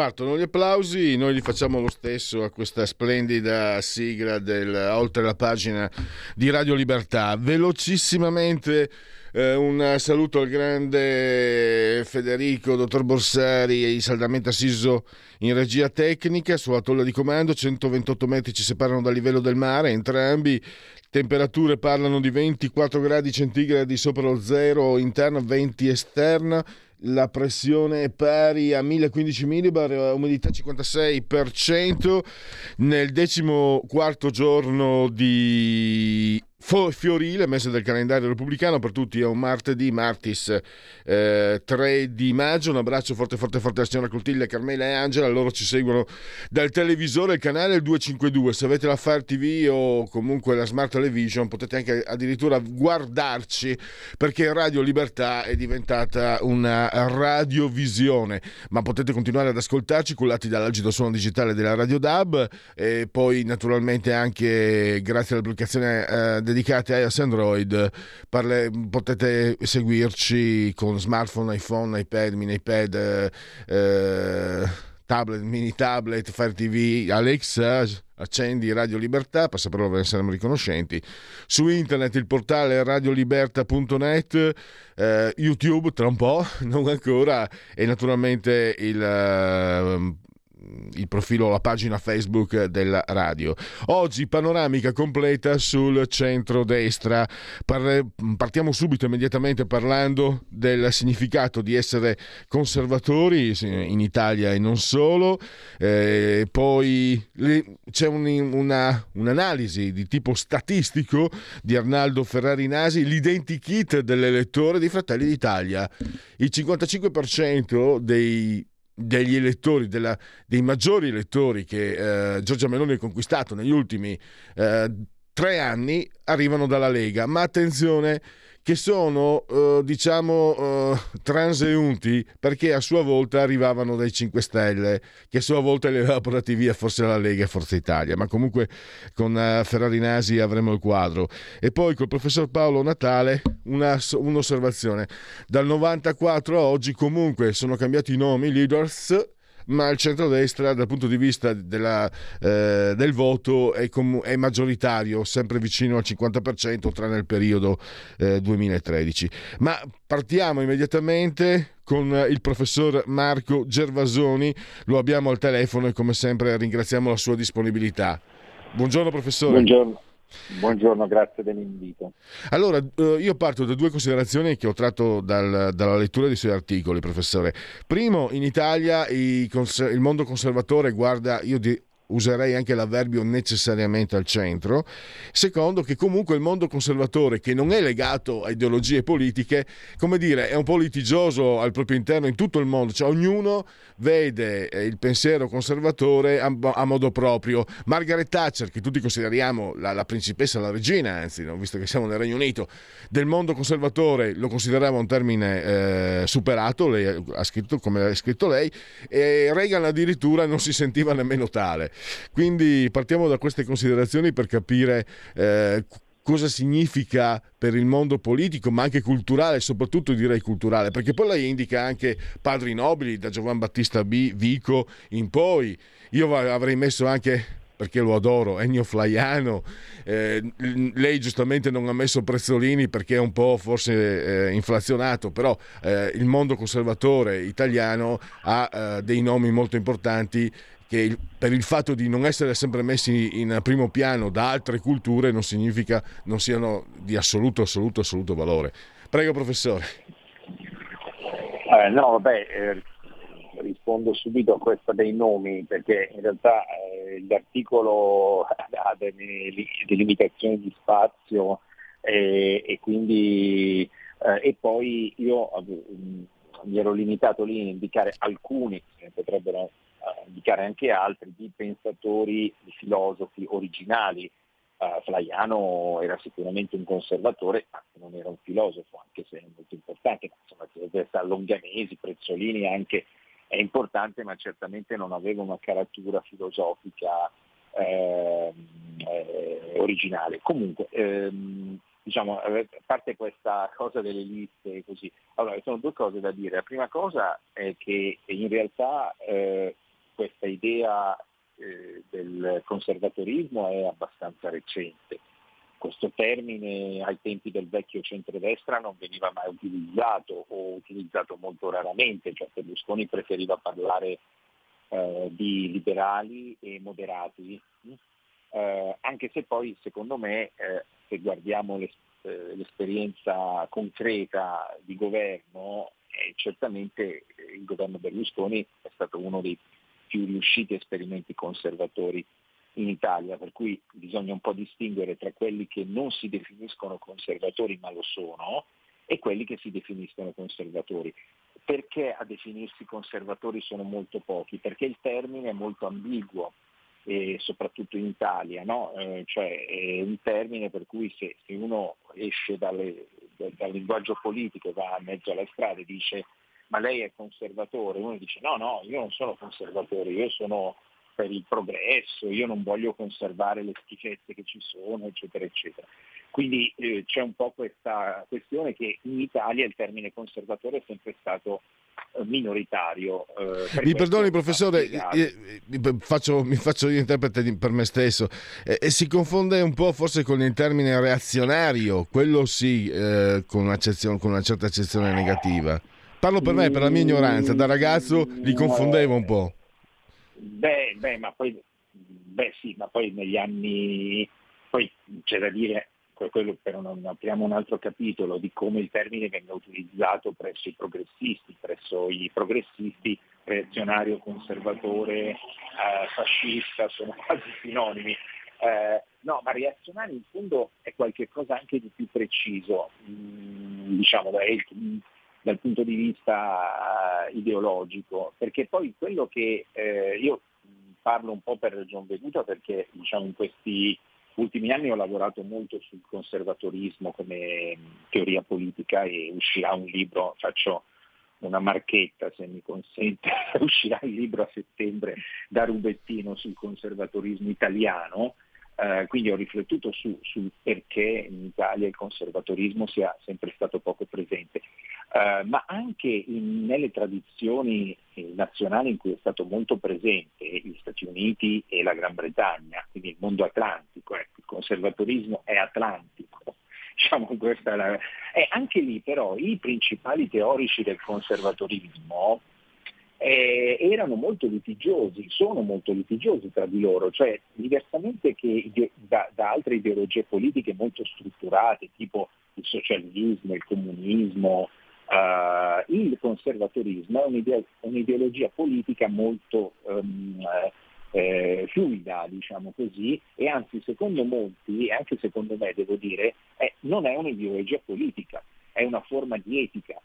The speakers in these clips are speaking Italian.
Partono gli applausi, noi li facciamo lo stesso a questa splendida sigla del oltre la pagina di Radio Libertà. Velocissimamente eh, un saluto al grande Federico, dottor Borsari, saldamente assiso in regia tecnica sulla tolla di comando, 128 metri ci separano dal livello del mare, entrambi temperature parlano di 24 gradi centigradi sopra lo zero interna, 20 esterna la pressione è pari a 1015 millibar, umidità 56%. Nel decimo quarto giorno di Fiorile, mese del calendario repubblicano, per tutti è un martedì, martis eh, 3 di maggio. Un abbraccio forte, forte, forte alla signora Clotilde, Carmela e Angela. Loro ci seguono dal televisore, il canale 252. Se avete la Fire TV o comunque la Smart Television, potete anche addirittura guardarci perché Radio Libertà è diventata una radiovisione. Ma potete continuare ad ascoltarci cullati dall'agito suono digitale della Radio DAB e poi naturalmente anche grazie all'applicazione eh, dedicate a iOS Android parle, potete seguirci con smartphone, iPhone, iPad, mini iPad, eh, eh, tablet, mini tablet, Fire TV, Alexa, accendi Radio Libertà, per ve ne saremo riconoscenti. Su internet il portale radioliberta.net, eh, YouTube tra un po', non ancora, e naturalmente il... Uh, il profilo, la pagina Facebook della radio. Oggi panoramica completa sul centro-destra. partiamo subito, immediatamente, parlando del significato di essere conservatori in Italia e non solo. Eh, poi c'è un, una, un'analisi di tipo statistico di Arnaldo Ferrari Nasi, l'identikit dell'elettore di Fratelli d'Italia. Il 55% dei degli elettori, della, dei maggiori elettori che eh, Giorgia Meloni ha conquistato negli ultimi eh, tre anni arrivano dalla Lega. Ma attenzione, che sono eh, diciamo eh, transeunti perché a sua volta arrivavano dai 5 Stelle che a sua volta li aveva portati via forse la Lega e Forza Italia ma comunque con eh, Ferrari Nasi avremo il quadro. E poi col professor Paolo Natale una, un'osservazione. Dal 94 a oggi comunque sono cambiati i nomi leaders ma il centrodestra dal punto di vista della, eh, del voto è, com- è, maggioritario, sempre vicino al 50%, tranne il periodo eh, 2013. Ma partiamo immediatamente con il professor Marco Gervasoni, lo abbiamo al telefono e come sempre ringraziamo la sua disponibilità. Buongiorno professore. Buongiorno. Buongiorno, grazie dell'invito. Allora, eh, io parto da due considerazioni che ho tratto dal, dalla lettura dei suoi articoli, professore. Primo, in Italia il mondo conservatore guarda, io userei anche l'avverbio necessariamente al centro. Secondo, che comunque il mondo conservatore, che non è legato a ideologie politiche, come dire, è un po' litigioso al proprio interno in tutto il mondo, cioè ognuno vede eh, il pensiero conservatore a, a modo proprio. Margaret Thatcher, che tutti consideriamo la, la principessa, la regina, anzi, no? visto che siamo nel Regno Unito, del mondo conservatore lo considerava un termine eh, superato, lei ha scritto come ha scritto lei, e Reagan addirittura non si sentiva nemmeno tale. Quindi partiamo da queste considerazioni per capire eh, cosa significa per il mondo politico, ma anche culturale, soprattutto direi culturale, perché poi lei indica anche padri nobili, da Giovan Battista B, Vico in poi. Io avrei messo anche perché lo adoro, Ennio Flaiano. Eh, lei giustamente non ha messo Prezzolini perché è un po' forse eh, inflazionato, però eh, il mondo conservatore italiano ha eh, dei nomi molto importanti che per il fatto di non essere sempre messi in primo piano da altre culture non significa non siano di assoluto, assoluto, assoluto valore. Prego, professore. Eh, no, vabbè, eh, rispondo subito a questa dei nomi perché in realtà eh, l'articolo ha delle, limitazioni di spazio e, e quindi eh, e poi io mm, mi ero limitato lì a indicare alcuni, ne potrebbero eh, indicare anche altri, di pensatori, di filosofi originali. Uh, Flaiano era sicuramente un conservatore, ma non era un filosofo, anche se è molto importante. Insomma, Longanesi, Prezzolini anche è importante, ma certamente non aveva una caratura filosofica eh, eh, originale. Comunque, ehm, diciamo, a parte questa cosa delle liste così, allora sono due cose da dire. La prima cosa è che in realtà eh, questa idea eh, del conservatorismo è abbastanza recente. Questo termine ai tempi del vecchio centrodestra non veniva mai utilizzato o utilizzato molto raramente, cioè Berlusconi preferiva parlare eh, di liberali e moderati, eh, anche se poi secondo me eh, se guardiamo l'es- eh, l'esperienza concreta di governo, eh, certamente il governo Berlusconi è stato uno dei più riusciti esperimenti conservatori in Italia, per cui bisogna un po' distinguere tra quelli che non si definiscono conservatori ma lo sono e quelli che si definiscono conservatori. Perché a definirsi conservatori sono molto pochi? Perché il termine è molto ambiguo e soprattutto in Italia, no? eh, cioè è un termine per cui se, se uno esce dalle, dal linguaggio politico va a mezzo alla strada e dice ma lei è conservatore, uno dice no, no, io non sono conservatore, io sono per il progresso, io non voglio conservare le schifezze che ci sono, eccetera, eccetera. Quindi eh, c'è un po' questa questione che in Italia il termine conservatore è sempre stato eh, minoritario. Eh, mi perdoni professore, eh, faccio, mi faccio io interprete per me stesso e si confonde un po' forse con il termine reazionario, quello sì eh, con, con, una certa accezione negativa. Parlo per me, per la mia ignoranza, da ragazzo li confondevo un po'. Beh, beh ma poi, beh sì, ma poi negli anni, poi c'è da dire quello però non apriamo un altro capitolo di come il termine venga utilizzato presso i progressisti, presso i progressisti reazionario, conservatore, eh, fascista, sono quasi sinonimi. Eh, no, ma reazionario in fondo è qualcosa anche di più preciso, mm, diciamo dal, dal, punto di vista uh, ideologico, perché poi quello che eh, io parlo un po' per Region Veduta perché diciamo in questi ultimi anni ho lavorato molto sul conservatorismo come teoria politica e uscirà un libro, faccio una marchetta se mi consente, uscirà il libro a settembre da Rubettino sul conservatorismo italiano, eh, quindi ho riflettuto su, sul perché in Italia il conservatorismo sia sempre stato poco presente. Uh, ma anche in, nelle tradizioni eh, nazionali in cui è stato molto presente gli Stati Uniti e la Gran Bretagna, quindi il mondo atlantico, ecco, il conservatorismo è atlantico. Diciamo, la... E anche lì però i principali teorici del conservatorismo eh, erano molto litigiosi, sono molto litigiosi tra di loro, cioè diversamente che da, da altre ideologie politiche molto strutturate, tipo il socialismo, il comunismo, Uh, il conservatorismo è un'idea, un'ideologia politica molto um, eh, fluida, diciamo così, e anzi secondo molti, e anche secondo me devo dire, eh, non è un'ideologia politica, è una forma di etica.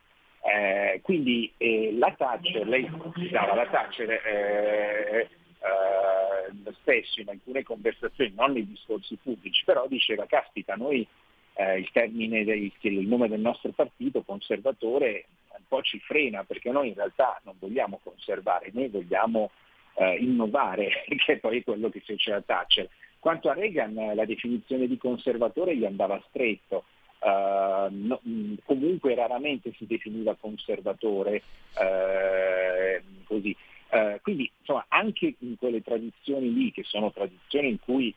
Eh, quindi eh, la Thatcher, lei citava la Thatcher eh, spesso in alcune conversazioni, non nei discorsi pubblici, però diceva, caspita, noi eh, il termine, del, il nome del nostro partito, conservatore, un po' ci frena perché noi in realtà non vogliamo conservare, noi vogliamo eh, innovare, che è poi quello che fece la Thatcher. Quanto a Reagan la definizione di conservatore gli andava stretto, uh, no, comunque raramente si definiva conservatore, uh, così. Uh, quindi insomma anche in quelle tradizioni lì, che sono tradizioni in cui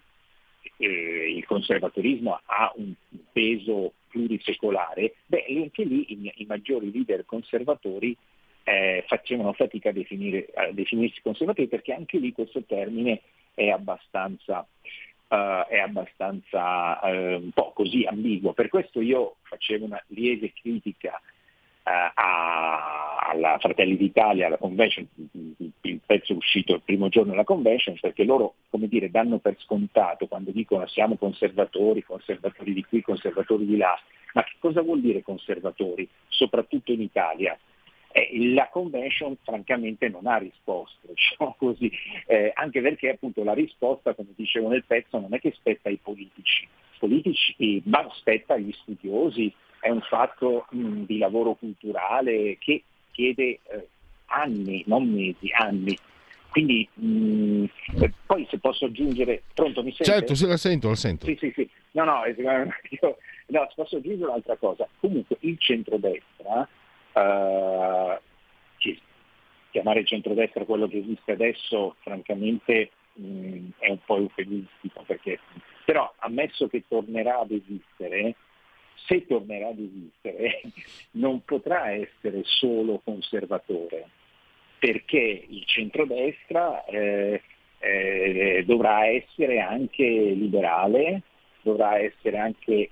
eh, il conservatorismo ha un peso plurisecolare, beh, anche lì i, i maggiori leader conservatori eh, facevano fatica a, definire, a, definirsi conservatori perché anche lì questo termine è abbastanza, uh, è abbastanza uh, un po' così ambiguo. Per questo io facevo una lieve critica a, alla Fratelli d'Italia, alla convention, il pezzo uscito il primo giorno della convention perché loro, come dire, danno per scontato quando dicono siamo conservatori, conservatori di qui, conservatori di là, ma che cosa vuol dire conservatori, soprattutto in Italia? Eh, la convention francamente non ha risposte, diciamo così, eh, anche perché appunto la risposta, come dicevo nel pezzo, non è che spetta ai politici, politici ma spetta agli studiosi, è un fatto mh, di lavoro culturale che chiede eh, anni, non mesi, anni. Quindi mh, poi se posso aggiungere, pronto mi sente? Certo, se la sento, la sento. Sì, sì, sì. No, no, io, no posso aggiungere un'altra cosa. Comunque il centrodestra Uh, chiamare centrodestra quello che esiste adesso francamente mh, è un po' eufemistico, perché, però ammesso che tornerà ad esistere, se tornerà ad esistere, non potrà essere solo conservatore, perché il centrodestra eh, eh, dovrà essere anche liberale, dovrà essere anche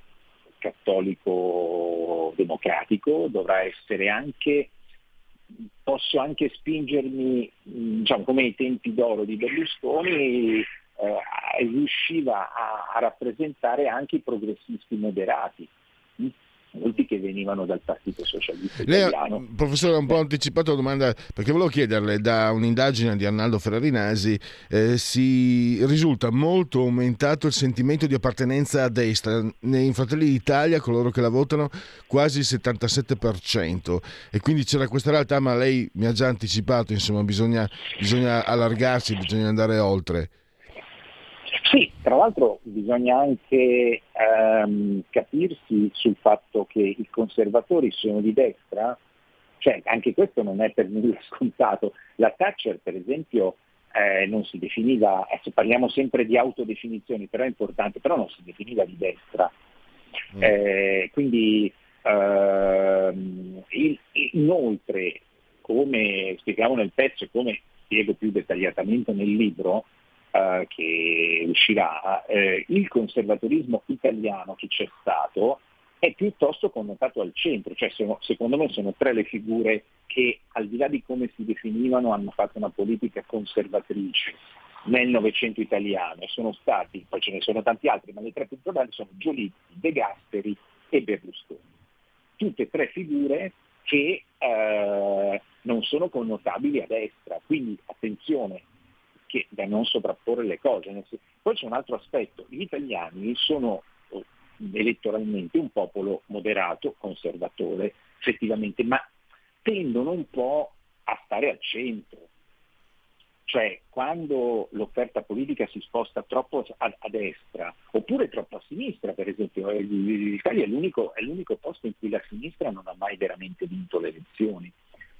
cattolico democratico, dovrà essere anche, posso anche spingermi, diciamo, come ai tempi d'oro di Berlusconi, eh, riusciva a, a rappresentare anche i progressisti moderati molti che venivano dal Partito Socialista Lei, Italiano. Professore, ha un po' anticipato la domanda perché volevo chiederle, da un'indagine di Arnaldo Ferrarinasi eh, si risulta molto aumentato il sentimento di appartenenza a destra. Nei Fratelli d'Italia, coloro che la votano, quasi il 77%. E quindi c'era questa realtà, ma lei mi ha già anticipato, insomma, bisogna, bisogna allargarsi, bisogna andare oltre. Tra l'altro bisogna anche ehm, capirsi sul fatto che i conservatori sono di destra, cioè anche questo non è per nulla scontato. La Thatcher per esempio eh, non si definiva, adesso parliamo sempre di autodefinizioni, però è importante, però non si definiva di destra. Mm. Eh, quindi ehm, il, inoltre, come spiegavo nel pezzo e come spiego più dettagliatamente nel libro, eh, che uscirà, eh, il conservatorismo italiano che c'è stato è piuttosto connotato al centro, cioè sono, secondo me sono tre le figure che al di là di come si definivano hanno fatto una politica conservatrice nel Novecento italiano e sono stati, poi ce ne sono tanti altri, ma le tre più importanti sono Giolitti, De Gasperi e Berlusconi. Tutte e tre figure che eh, non sono connotabili a destra, quindi attenzione, che, da non sovrapporre le cose. Poi c'è un altro aspetto, gli italiani sono oh, elettoralmente un popolo moderato, conservatore, effettivamente, ma tendono un po' a stare al centro. Cioè, quando l'offerta politica si sposta troppo a, a destra, oppure troppo a sinistra, per esempio, eh, l'Italia è l'unico, è l'unico posto in cui la sinistra non ha mai veramente vinto le elezioni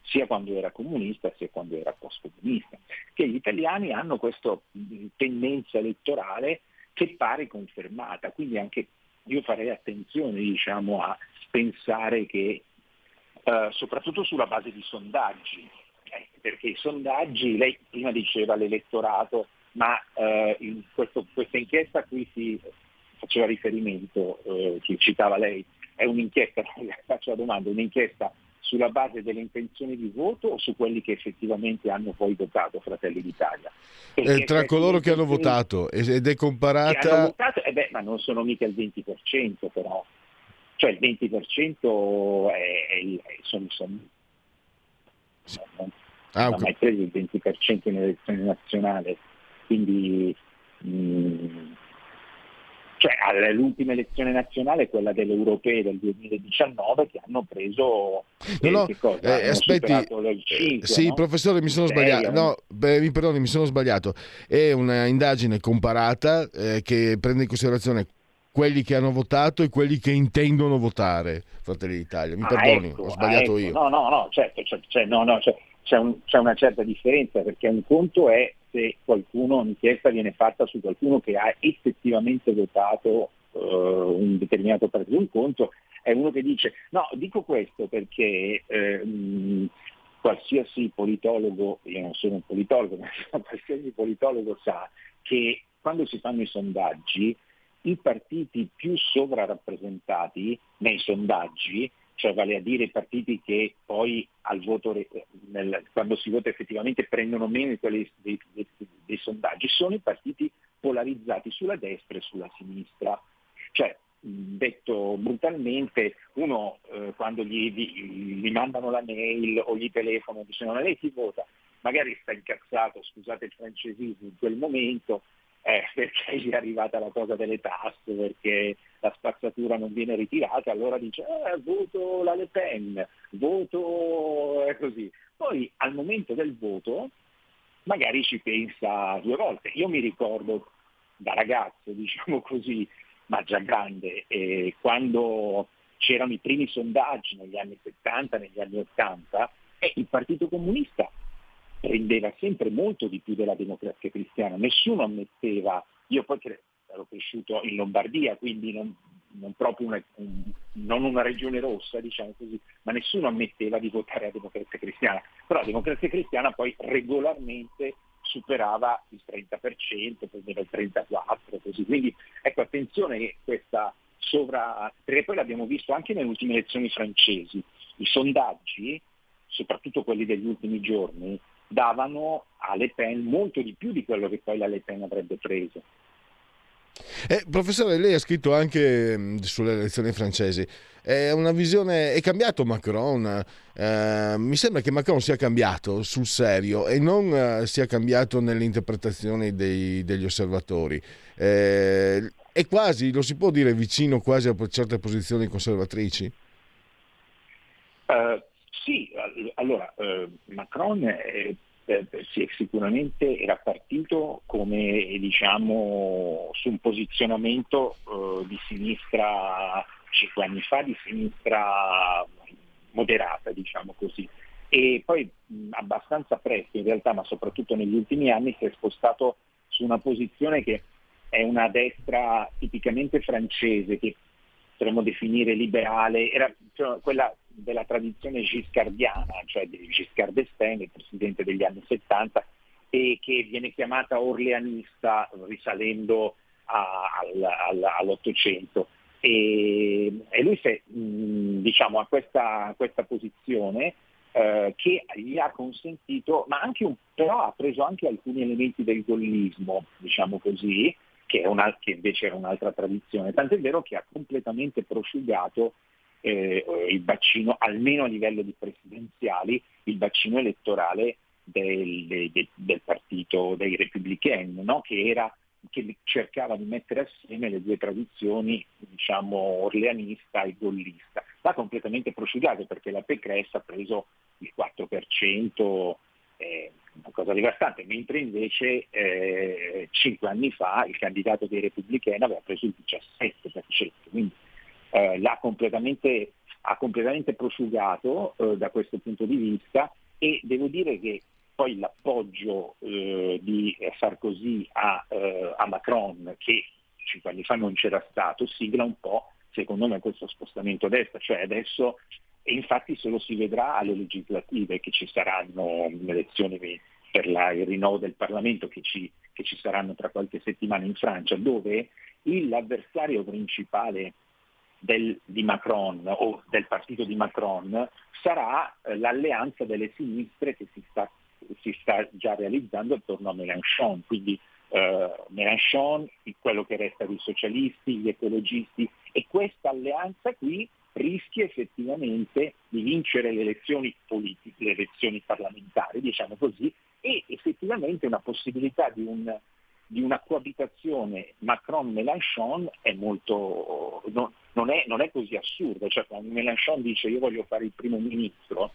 sia quando era comunista sia quando era post-comunista, che gli italiani hanno questa tendenza elettorale che pare confermata, quindi anche io farei attenzione diciamo, a pensare che, eh, soprattutto sulla base di sondaggi, eh, perché i sondaggi, lei prima diceva l'elettorato, ma eh, in questo, questa inchiesta a cui si faceva riferimento, eh, che citava lei, è un'inchiesta, faccio la domanda, un'inchiesta sulla base delle intenzioni di voto o su quelli che effettivamente hanno poi votato Fratelli d'Italia? Eh, tra coloro che hanno votato ed è comparata... Hanno votato, eh beh, ma non sono mica il 20% però, cioè il 20% è, è, sono, sono non, ah, okay. mai preso il 20% in elezione nazionale, quindi mh, mm, cioè l'ultima elezione nazionale, quella delle europee del 2019, che hanno preso no, no, cosa, eh, aspetti, 5, sì, no? professore, mi sono sbagliato. No, beh, mi perdoni, mi sono sbagliato. È una indagine comparata eh, che prende in considerazione quelli che hanno votato e quelli che intendono votare Fratelli d'Italia. Mi ah, perdoni, ecco, ho sbagliato ah, ecco. io. No, no, no, certo, cioè, cioè, no, no, cioè, c'è, un, c'è, una certa differenza perché un conto è se qualcuno, un'inchiesta viene fatta su qualcuno che ha effettivamente votato uh, un determinato partito, un conto è uno che dice no, dico questo perché eh, qualsiasi politologo, io non sono un politologo, ma qualsiasi politologo sa che quando si fanno i sondaggi i partiti più sovrarappresentati nei sondaggi cioè vale a dire i partiti che poi al voto, nel, quando si vota effettivamente prendono meno di quelli dei, dei, dei, sondaggi, sono i partiti polarizzati sulla destra e sulla sinistra. Cioè, detto brutalmente, uno eh, quando gli, gli, gli, mandano la mail o gli telefonano e dicono lei chi vota, magari sta incazzato, scusate il francesismo, in quel momento, eh, perché gli è arrivata la cosa delle tasse, perché la spazzatura non viene ritirata, allora dice eh, voto la Le Pen, voto è così. Poi al momento del voto magari ci pensa due volte. Io mi ricordo da ragazzo, diciamo così, ma già grande, eh, quando c'erano i primi sondaggi negli anni 70, negli anni 80, e il Partito Comunista prendeva sempre molto di più della democrazia cristiana, nessuno ammetteva, io poi cre- ero cresciuto in Lombardia, quindi non, non proprio una, un, non una regione rossa, diciamo così, ma nessuno ammetteva di votare la democrazia cristiana, però la democrazia cristiana poi regolarmente superava il 30%, prendeva il 34%, così. Quindi ecco attenzione che questa sovra, perché poi l'abbiamo visto anche nelle ultime elezioni francesi, i sondaggi, soprattutto quelli degli ultimi giorni, davano a Le Pen molto di più di quello che poi la Le Pen avrebbe preso. Eh, professore, lei ha scritto anche mm, sulle elezioni francesi. È visione. È cambiato Macron. Eh, mi sembra che Macron sia cambiato sul serio e non eh, sia cambiato nelle interpretazioni dei, degli osservatori. Eh, è quasi, lo si può dire, vicino quasi a certe posizioni conservatrici? Uh, sì, allora uh, Macron è eh, sì, sicuramente era partito come diciamo, su un posizionamento eh, di sinistra cinque anni fa, di sinistra moderata, diciamo così. E poi mh, abbastanza presto in realtà, ma soprattutto negli ultimi anni, si è spostato su una posizione che è una destra tipicamente francese, che potremmo definire liberale, era cioè, quella della tradizione giscardiana, cioè di Giscard d'Estaing, il presidente degli anni 70, e che viene chiamata orleanista risalendo a, al, al, all'Ottocento. E, e, lui se, mh, diciamo, ha questa, questa posizione eh, che gli ha consentito, ma anche un, però ha preso anche alcuni elementi del gollismo, diciamo così, che, una, che invece era un'altra tradizione, tant'è vero che ha completamente prosciugato eh, il bacino, almeno a livello di presidenziali, il bacino elettorale del, del, del partito dei repubblicani, no? che, che, cercava di mettere assieme le due tradizioni, diciamo, orleanista e gollista. L'ha completamente prosciugato perché la Pécresse ha preso il 4%, eh, una cosa devastante, mentre invece eh, cinque anni fa il candidato dei repubblicani aveva preso il 17%. Quindi eh, l'ha completamente, ha completamente prosciugato eh, da questo punto di vista e devo dire che poi l'appoggio eh, di Sarkozy a, eh, a, Macron, che cinque anni fa non c'era stato, sigla un po', secondo me, questo spostamento a destra, cioè adesso, e infatti solo si vedrà alle legislative che ci saranno elezioni per la, il rinnovo del Parlamento che ci, che ci saranno tra qualche settimana in Francia, dove l'avversario principale del, di Macron o del partito di Macron sarà eh, l'alleanza delle sinistre che si sta, si sta, già realizzando attorno a Mélenchon, quindi eh, Mélenchon, quello che resta dei socialisti, gli ecologisti e questa alleanza qui rischia effettivamente di vincere le elezioni politiche, le elezioni parlamentari, diciamo così, e effettivamente una possibilità di un di una coabitazione Macron-Mélenchon è molto, non, non, è, non, è, così assurda, cioè quando Mélenchon dice io voglio fare il primo ministro,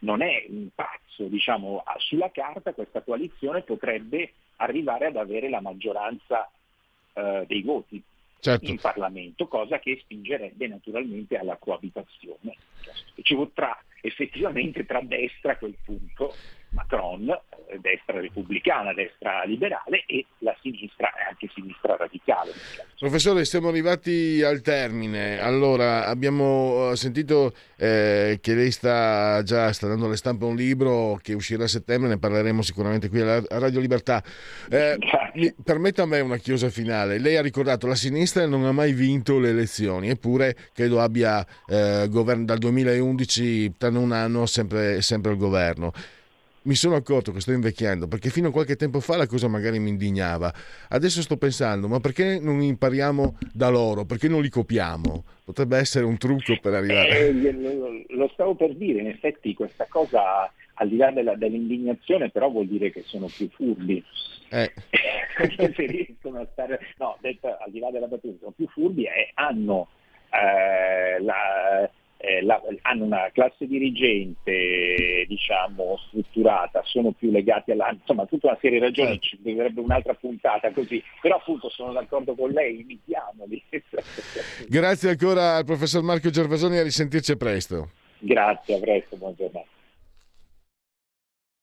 non è un pazzo, diciamo, sulla carta questa coalizione potrebbe arrivare ad avere la maggioranza eh, dei voti certo. in Parlamento, cosa che spingerebbe naturalmente alla coabitazione. Dicevo, tra, effettivamente tra destra a quel punto Macron, destra repubblicana, destra liberale e la sinistra, anche sinistra radicale. Professore, siamo arrivati al termine. Allora, abbiamo eh, sentito eh, che lei sta già sta dando alle stampe un libro che uscirà a settembre, ne parleremo sicuramente qui a Radio Libertà. Eh, mi, permetta a me una chiosa finale. Lei ha ricordato che la sinistra non ha mai vinto le elezioni, eppure credo abbia eh, govern- dal 2011, da un anno, sempre, sempre al governo mi sono accorto che sto invecchiando perché fino a qualche tempo fa la cosa magari mi indignava. Adesso sto pensando, ma perché non impariamo da loro? Perché non li copiamo? Potrebbe essere un trucco per arrivare. Eh, lo stavo per dire, in effetti questa cosa al di là della, dell'indignazione però vuol dire che sono più furbi. Eh. riescono a stare, no, detto, al di là della battuta, sono più furbi e hanno eh, la, eh, la, hanno una classe dirigente diciamo, strutturata, sono più legati alla... insomma tutta una serie di ragioni, certo. ci dovrebbe un'altra puntata così, però appunto sono d'accordo con lei, imitiamoli. Grazie ancora al professor Marco Gervasoni a risentirci presto. Grazie, a presto, buona giornata.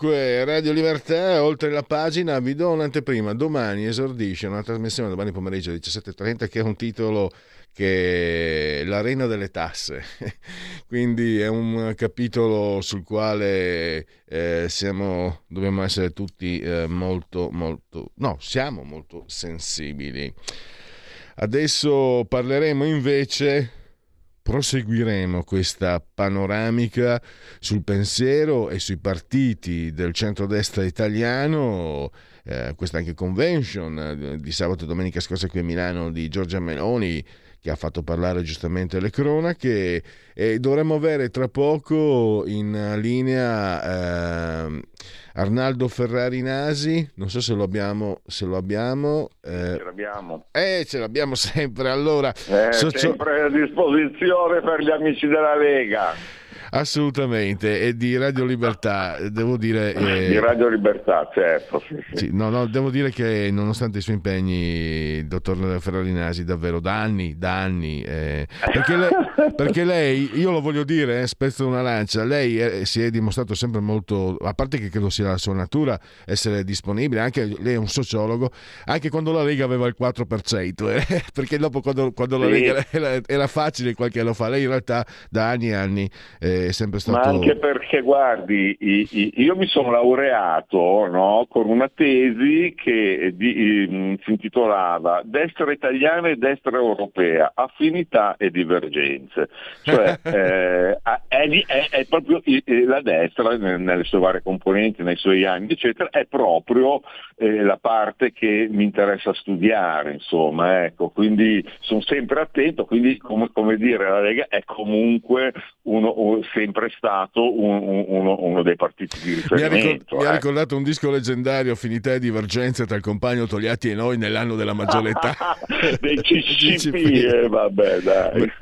Dunque, Radio Libertà, oltre la pagina, vi do un'anteprima. Domani esordisce una trasmissione, domani pomeriggio alle 17.30, che è un titolo che è l'Arena delle tasse. Quindi è un capitolo sul quale eh, siamo, dobbiamo essere tutti eh, molto, molto, no, siamo molto sensibili. Adesso parleremo invece proseguiremo questa panoramica sul pensiero e sui partiti del centrodestra italiano, eh, questa anche convention eh, di sabato e domenica scorsa qui a Milano di Giorgia Meloni che ha fatto parlare giustamente le cronache e dovremmo avere tra poco in linea eh, Arnaldo Ferrari Nasi, non so se lo abbiamo, se lo abbiamo. Eh, ce l'abbiamo. Eh, ce l'abbiamo sempre. Allora, eh, socio... sempre a disposizione per gli amici della Lega. Assolutamente, e di Radio Libertà, devo dire... Eh, di Radio Libertà, certo. Sì, sì. Sì, no, no, devo dire che nonostante i suoi impegni, il dottor Ferrari Nasi, davvero da anni, da anni, eh, perché, lei, perché, lei, io lo voglio dire, eh, spezzo una lancia, lei è, si è dimostrato sempre molto, a parte che credo sia la sua natura, essere disponibile, anche lei è un sociologo, anche quando la Lega aveva il 4%, eh, perché dopo quando, quando la Lega era, era, facile qualche anno fa, lei in realtà da anni e anni... Eh, è sempre stato... Ma anche perché, guardi, io mi sono laureato no, con una tesi che di, si intitolava Destra italiana e destra europea, affinità e divergenze. Cioè eh, è, è, è, proprio la destra, nelle sue varie componenti, nei suoi anni, eccetera, è proprio eh, la parte che mi interessa studiare, insomma, ecco, quindi sono sempre attento, quindi come, come dire, la Lega è comunque uno, sempre stato un, uno, uno, dei partiti di riferimento. Mi ha, eh. ricordato un disco leggendario, Affinità e divergenze tra il compagno Togliatti e noi nell'anno della maggiore età. dei CCP, eh, vabbè dai.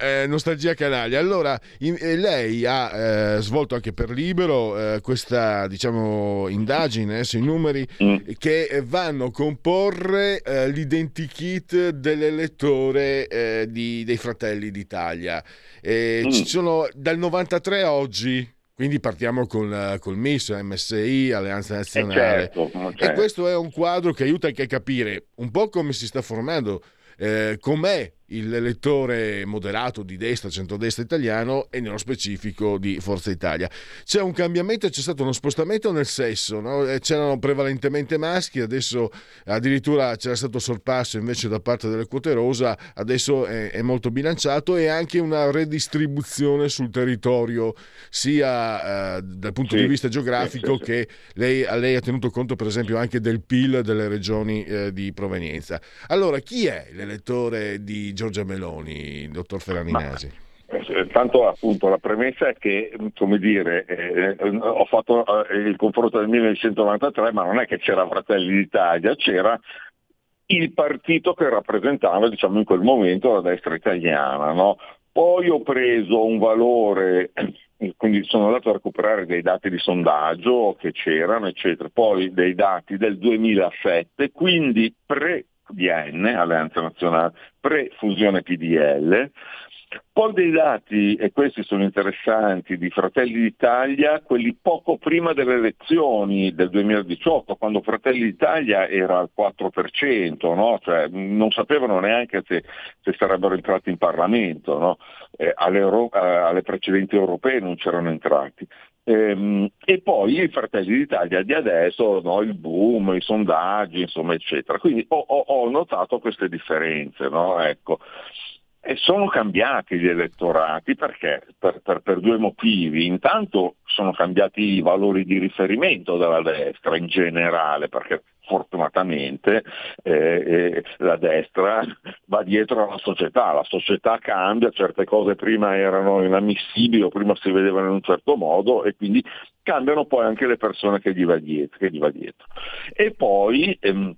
eh, nostalgia canaglia. Allora, in, eh, lei ha eh, svolto anche per Libero eh, questa diciamo, indagine sui numeri mm. che vanno a comporre l'identikit dell'elettore di, dei Fratelli d'Italia. Mm. Ci sono dal 93 a oggi. Quindi partiamo col, col MIS, MSI, Alleanza Nazionale. Certo, certo. E questo è un quadro che aiuta anche a capire un po' come si sta formando, eh, com'è l'elettore moderato di destra, centrodestra italiano e nello specifico di Forza Italia. C'è un cambiamento, c'è stato uno spostamento nel sesso, no? Eh, c'erano prevalentemente maschi, adesso addirittura c'era stato sorpasso invece da parte delle quote rosa, adesso è, è molto bilanciato e anche una redistribuzione sul territorio, sia eh, dal punto sì, di vista geografico sì, sì, che lei, lei, ha tenuto conto per esempio anche del PIL delle regioni eh, di provenienza. Allora, chi è l'elettore di Giorgia Meloni, dottor Ferraninasi? Eh, tanto appunto la premessa è che, come dire, eh, ho fatto eh, il confronto del 1993, ma non è che c'era Fratelli d'Italia, c'era il partito che rappresentava diciamo, in quel momento la destra italiana. No? Poi ho preso un valore, quindi sono andato a recuperare dei dati di sondaggio che c'erano, eccetera, poi dei dati del 2007, quindi pre DN, Alleanza Nazionale, pre-fusione PDL. Poi dei dati, e questi sono interessanti, di Fratelli d'Italia, quelli poco prima delle elezioni del 2018, quando Fratelli d'Italia era al 4%, no? cioè, non sapevano neanche se, se sarebbero entrati in Parlamento, no? eh, alle, Euro- alle precedenti europee non c'erano entrati. Ehm, e poi i Fratelli d'Italia di adesso, no, il boom, i sondaggi, insomma, eccetera. Quindi ho, ho, notato queste differenze, no? ecco. E sono cambiati gli elettorati perché? Per, per, per, due motivi. Intanto sono cambiati i valori di riferimento della destra in generale, perché fortunatamente eh, eh, la destra va dietro alla società, la società cambia, certe cose prima erano inammissibili o prima si vedevano in un certo modo e quindi cambiano poi anche le persone che gli va dietro. Gli va dietro. E poi ehm,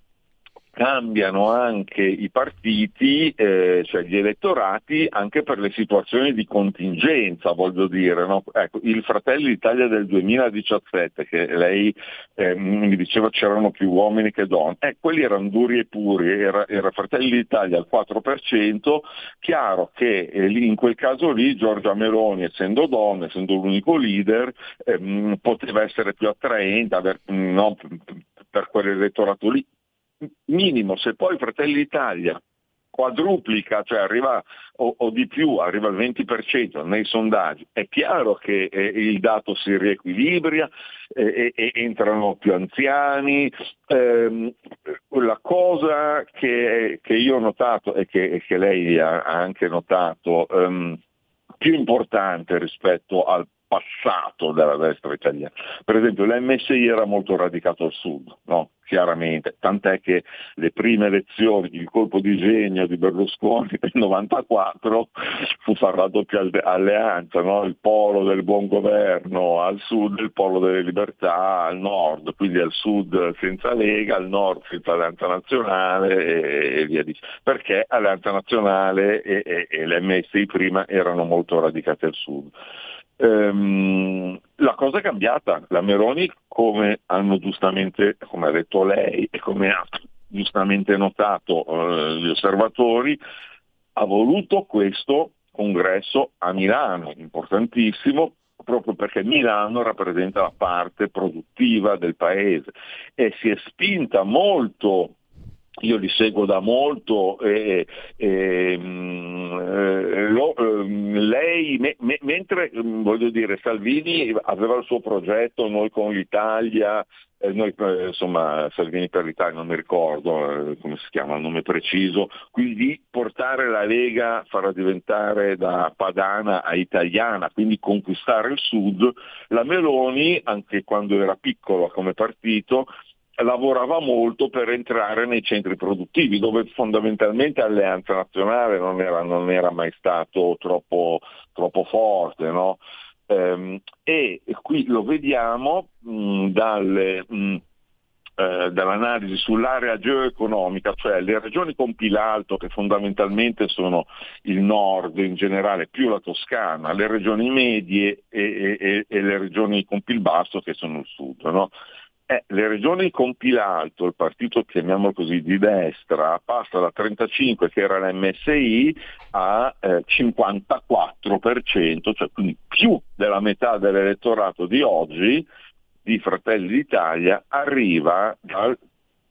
cambiano anche i partiti, eh, cioè gli elettorati, anche per le situazioni di contingenza, voglio dire. No? Ecco, il Fratelli d'Italia del 2017, che lei eh, mi diceva c'erano più uomini che donne, eh, quelli erano duri e puri, era, era Fratelli d'Italia al 4%, chiaro che eh, in quel caso lì Giorgia Meloni, essendo donna, essendo l'unico leader, ehm, poteva essere più attraente aver, no, per quell'elettorato lì minimo, se poi Fratelli d'Italia quadruplica, cioè arriva o, o, di più, arriva al 20% nei sondaggi, è chiaro che eh, il dato si riequilibria, eh, e entrano più anziani. Eh, la cosa che, che, io ho notato e che, che lei ha, anche notato, ehm, più importante rispetto al passato della destra italiana. Per esempio l'MSI era molto radicato al sud, no? chiaramente, tant'è che le prime elezioni, il colpo di genio di Berlusconi nel 94 fu far la doppia alleanza, no? il polo del buon governo al sud, il polo delle libertà al nord, quindi al sud senza Lega, al nord senza Alleanza Nazionale e, via di perché Alleanza Nazionale e, e, e l'MSI prima erano molto radicate al sud. Ehm, la cosa è cambiata, la Meroni, come hanno giustamente, come ha detto lei e come ha giustamente notato eh, gli osservatori, ha voluto questo congresso a Milano, importantissimo, proprio perché Milano rappresenta la parte produttiva del paese e si è spinta molto io li seguo da molto e, e mm, eh, lo, ehm, lei, me, me, mentre mm, voglio dire Salvini aveva il suo progetto, noi con l'Italia, eh, noi eh, insomma Salvini per l'Italia non mi ricordo come si chiama il nome preciso, quindi portare la Lega, farla diventare da padana a italiana, quindi conquistare il Sud, la Meloni anche quando era piccola come partito lavorava molto per entrare nei centri produttivi, dove fondamentalmente Alleanza Nazionale non era, non era mai stato troppo, troppo forte. No? Ehm, e qui lo vediamo mh, dalle, mh, eh, dall'analisi sull'area geoeconomica, cioè le regioni con PIL alto che fondamentalmente sono il nord in generale più la Toscana, le regioni medie e, e, e le regioni con PIL basso che sono il sud. No? Eh, le regioni con PIL alto, il partito chiamiamolo così di destra, passa da 35 che era l'MSI a eh, 54%, cioè quindi più della metà dell'elettorato di oggi di Fratelli d'Italia arriva dal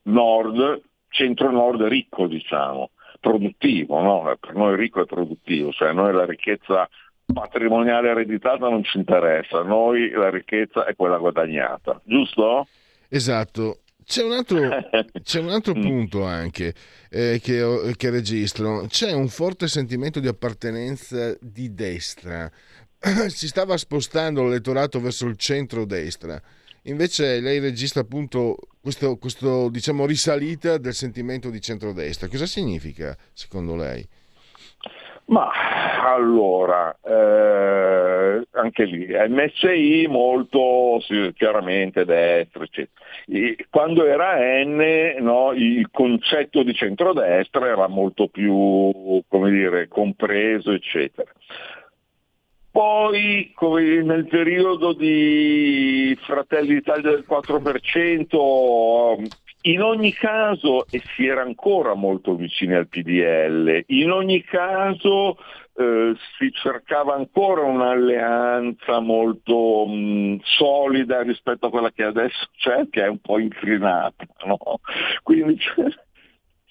nord, centro-nord ricco diciamo, produttivo, no? per noi ricco e produttivo, cioè a noi la ricchezza patrimoniale ereditata non ci interessa, a noi la ricchezza è quella guadagnata, giusto? Esatto. C'è un altro, c'è un altro punto anche eh, che, che, registro. C'è un forte sentimento di appartenenza di destra. si stava spostando l'elettorato verso il centro-destra. Invece lei registra appunto questo, questo diciamo, risalita del sentimento di centrodestra. Cosa significa secondo lei? Ma allora, eh, anche lì, MSI molto sì, chiaramente destra, quando era N no, il concetto di centrodestra era molto più, dire, compreso, eccetera. Poi nel periodo di Fratelli d'Italia del 4%, in ogni caso, e si era ancora molto vicini al PDL, in ogni caso eh, si cercava ancora un'alleanza molto mh, solida rispetto a quella che adesso c'è, che è un po' inclinata. No? Quindi c'è,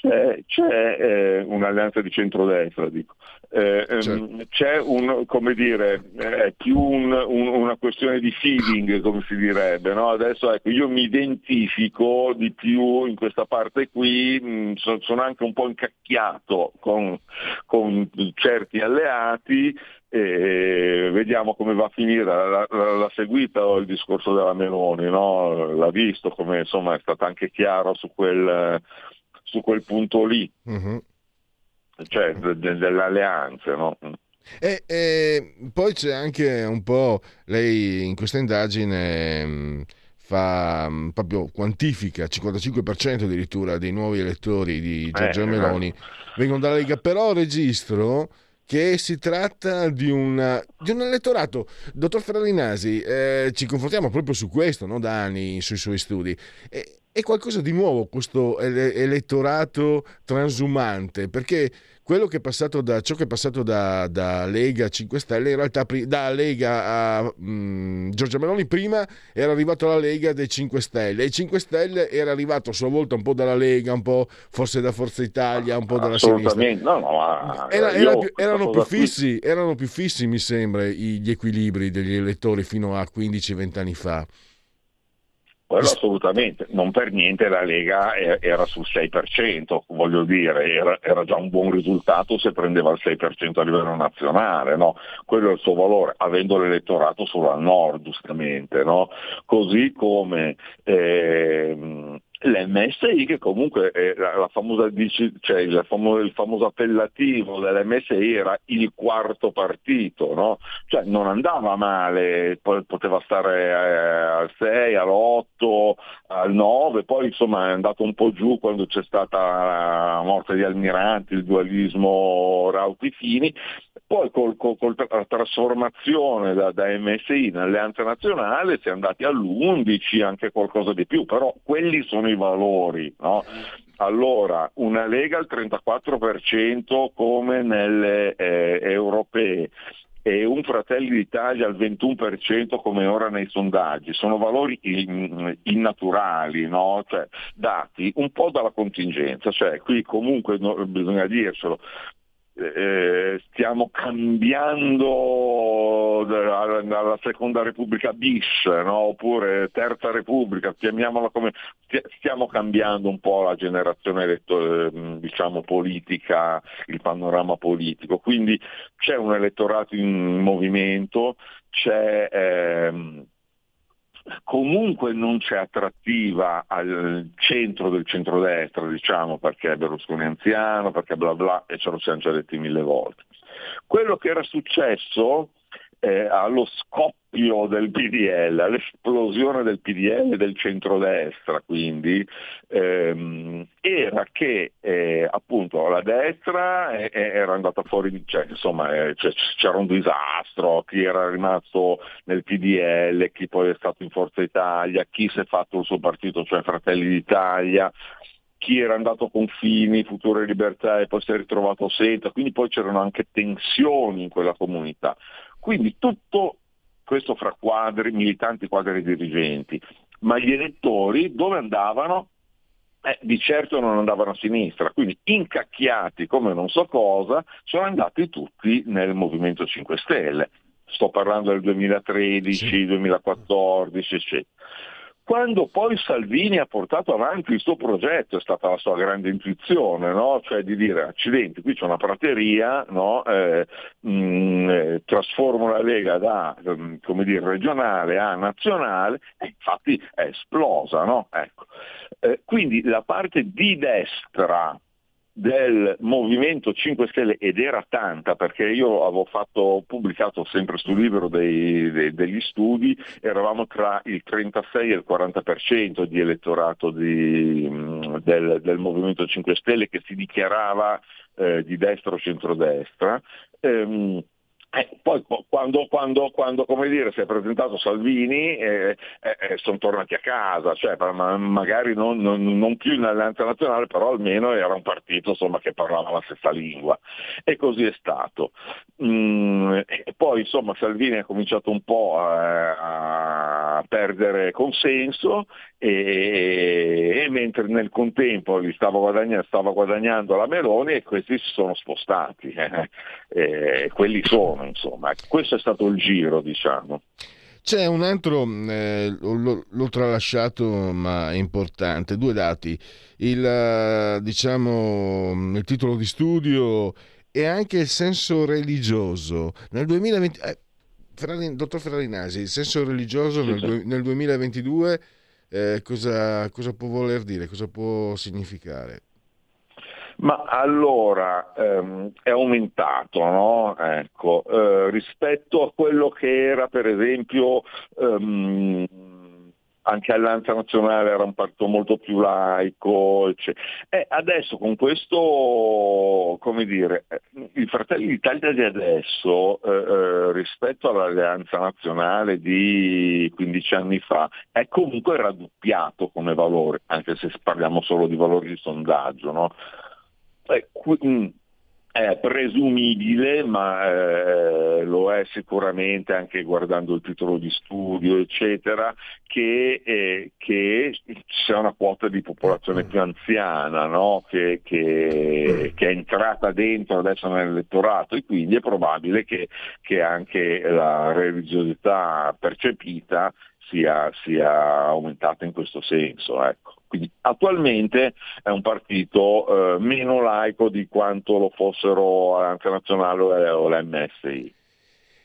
c'è, c'è eh, un'alleanza di centrodestra, dico. Eh, ehm, certo. C'è un, come dire, è più un, un, una questione di feeling, come si direbbe. No? Adesso ecco, io mi identifico di più in questa parte qui, mh, so, sono anche un po' incacchiato con, con certi alleati e vediamo come va a finire. L'ha, l'ha seguito il discorso della Meloni, no? l'ha visto come insomma è stato anche chiaro su quel su quel punto lì, uh-huh. cioè de- de- dell'alleanza. No? E, e, poi c'è anche un po', lei in questa indagine mm, fa mm, proprio quantifica 55% addirittura dei nuovi elettori di Giorgia Eh, Meloni vengono dalla Lega, però registro che si tratta di, una- di un elettorato. Dottor Ferrarinasi, eh, ci confrontiamo proprio su questo no, da anni sui suoi studi. È, è qualcosa di nuovo questo ele- elettorato transumante, perché quello che è passato da, ciò che è passato da, da Lega 5 Stelle, in realtà da Lega a mm, Giorgia Meloni prima era arrivato alla Lega dei 5 Stelle e i 5 Stelle era arrivato a sua volta un po' dalla Lega, un po' forse da Forza Italia, un po' dalla sinistra. No, no, Era- era più- erano, più fissi, erano più fissi, mi sembra, gli equilibri degli elettori fino a 15-20 anni fa. Quello assolutamente, non per niente la Lega era sul 6%, voglio dire, era, era già un buon risultato se prendeva il 6% a livello nazionale, no? quello è il suo valore, avendo l'elettorato solo al nord, giustamente, no? così come ehm, l'MSI che comunque la, la famosa, cioè il, famo- il famoso appellativo dell'MSI era il quarto partito, no? cioè non andava male, poi poteva stare eh, al 6, all'8, al 9, poi insomma è andato un po' giù quando c'è stata la morte di Almiranti, il dualismo Rauti-Fini, poi col, col- col- la trasformazione da, da MSI in alleanza nazionale si è andati all'11, anche qualcosa di più, però quelli sono i valori. No? Allora, una Lega al 34% come nelle eh, europee e un Fratelli d'Italia al 21% come ora nei sondaggi, sono valori in- innaturali, no? Cioè, dati un po' dalla contingenza, cioè qui comunque no- bisogna dircelo, eh, stiamo cambiando dalla, seconda repubblica bis, no? oppure terza repubblica, chiamiamola come stia- stiamo cambiando un po' la generazione eletto- ehm, diciamo politica, il panorama politico, quindi c'è un elettorato in movimento, c'è ehm, comunque non c'è attrattiva al centro del centrodestra, diciamo, perché è Berlusconi anziano, perché bla bla, e ce lo siamo già detti mille volte. Quello che era successo eh, allo scoppio del PDL, all'esplosione del PDL e del centrodestra, quindi, ehm, era che eh, appunto la destra eh, era andata fuori, cioè, insomma eh, c'è- c'era un disastro, chi era rimasto nel PDL, chi poi è stato in Forza Italia, chi si è fatto il suo partito, cioè Fratelli d'Italia, chi era andato con Fini, Futuro e Libertà e poi si è ritrovato senza, quindi poi c'erano anche tensioni in quella comunità. Quindi tutto questo fra quadri, militanti, quadri dirigenti, ma gli elettori dove andavano? Eh, di certo non andavano a sinistra, quindi incacchiati come non so cosa, sono andati tutti nel Movimento 5 Stelle. Sto parlando del 2013, 2014, eccetera. Quando poi Salvini ha portato avanti il suo progetto, è stata la sua grande intuizione, no? cioè di dire accidenti, qui c'è una prateria, no? eh, mh, eh, trasformo la Lega da come dire, regionale a nazionale, e infatti è esplosa. No? Ecco. Eh, quindi la parte di destra del Movimento 5 Stelle ed era tanta perché io avevo fatto, pubblicato sempre sul libro dei- dei- degli studi, eravamo tra il 36 e il 40% di elettorato di, mh, del, del Movimento 5 Stelle che si dichiarava eh, di destra o centrodestra. Ehm, eh, poi qu- quando, quando, quando, dire, si è presentato Salvini eh, eh, eh, sono tornati a casa, cioè, ma- ma- magari non, non- non più in alleanza nazionale, però almeno era un partito insomma, che parlava la stessa lingua. E così è stato. Mm, poi insomma Salvini ha cominciato un po' a, a perdere consenso e, e mentre nel contempo stava guadagnando, stava guadagnando la Meloni e questi si sono spostati. eh. E quelli sono, insomma. Questo è stato il giro, diciamo. C'è un altro, eh, l'ho, l'ho tralasciato ma è importante, due dati, il, eh, diciamo, il titolo di studio e anche il senso religioso. Nel 2020, eh, Ferrari- dottor Ferrarinasi, il senso religioso nel, sì. nel 2022 eh, cosa, cosa può voler dire, cosa può significare? Ma allora ehm, è aumentato no? ecco, eh, rispetto a quello che era per esempio ehm, anche Alleanza Nazionale era un partito molto più laico, e adesso con questo, come dire, il Fratelli d'Italia di adesso eh, eh, rispetto all'Alleanza Nazionale di 15 anni fa è comunque raddoppiato come valore, anche se parliamo solo di valori di sondaggio. No? Qui, è presumibile, ma eh, lo è sicuramente anche guardando il titolo di studio, eccetera, che, eh, che sia una quota di popolazione più anziana no? che, che, che, è entrata dentro adesso nell'elettorato e quindi è probabile che, che anche la religiosità percepita sia, sia aumentata in questo senso. Ecco. Quindi attualmente è un partito eh, meno laico di quanto lo fossero Alleanza Nazionale o l'MSI.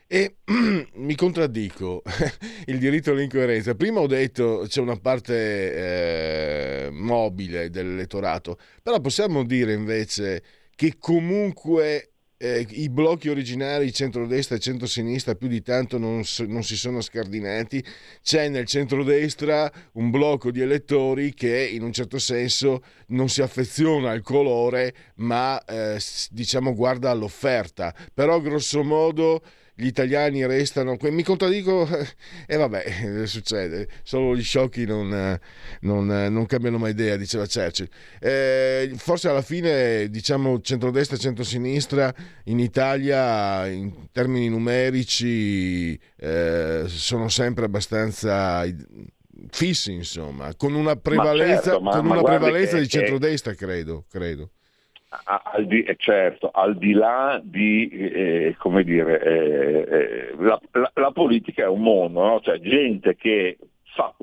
E mi contraddico, il diritto all'incoerenza. Prima ho detto c'è una parte eh, mobile dell'elettorato, però possiamo dire invece che comunque eh, i blocchi originari centrodestra e centrosinistra più di tanto non, non, si sono scardinati, c'è nel centrodestra un blocco di elettori che in un certo senso non si affeziona al colore ma eh, diciamo guarda all'offerta, però grosso modo gli italiani restano. Mi contraddico, e eh, vabbè, succede, solo gli sciocchi non, non, non cambiano mai idea, diceva Churchill. Eh, forse alla fine, diciamo, centrodestra e centrosinistra in Italia, in termini numerici, eh, sono sempre abbastanza fissi, insomma, con una prevalenza, ma certo, ma, con una prevalenza di centrodestra, credo. credo al di, eh, certo, al di là di, eh, come dire, eh, eh, la, la, la, politica è un mondo, no? cioè gente che fa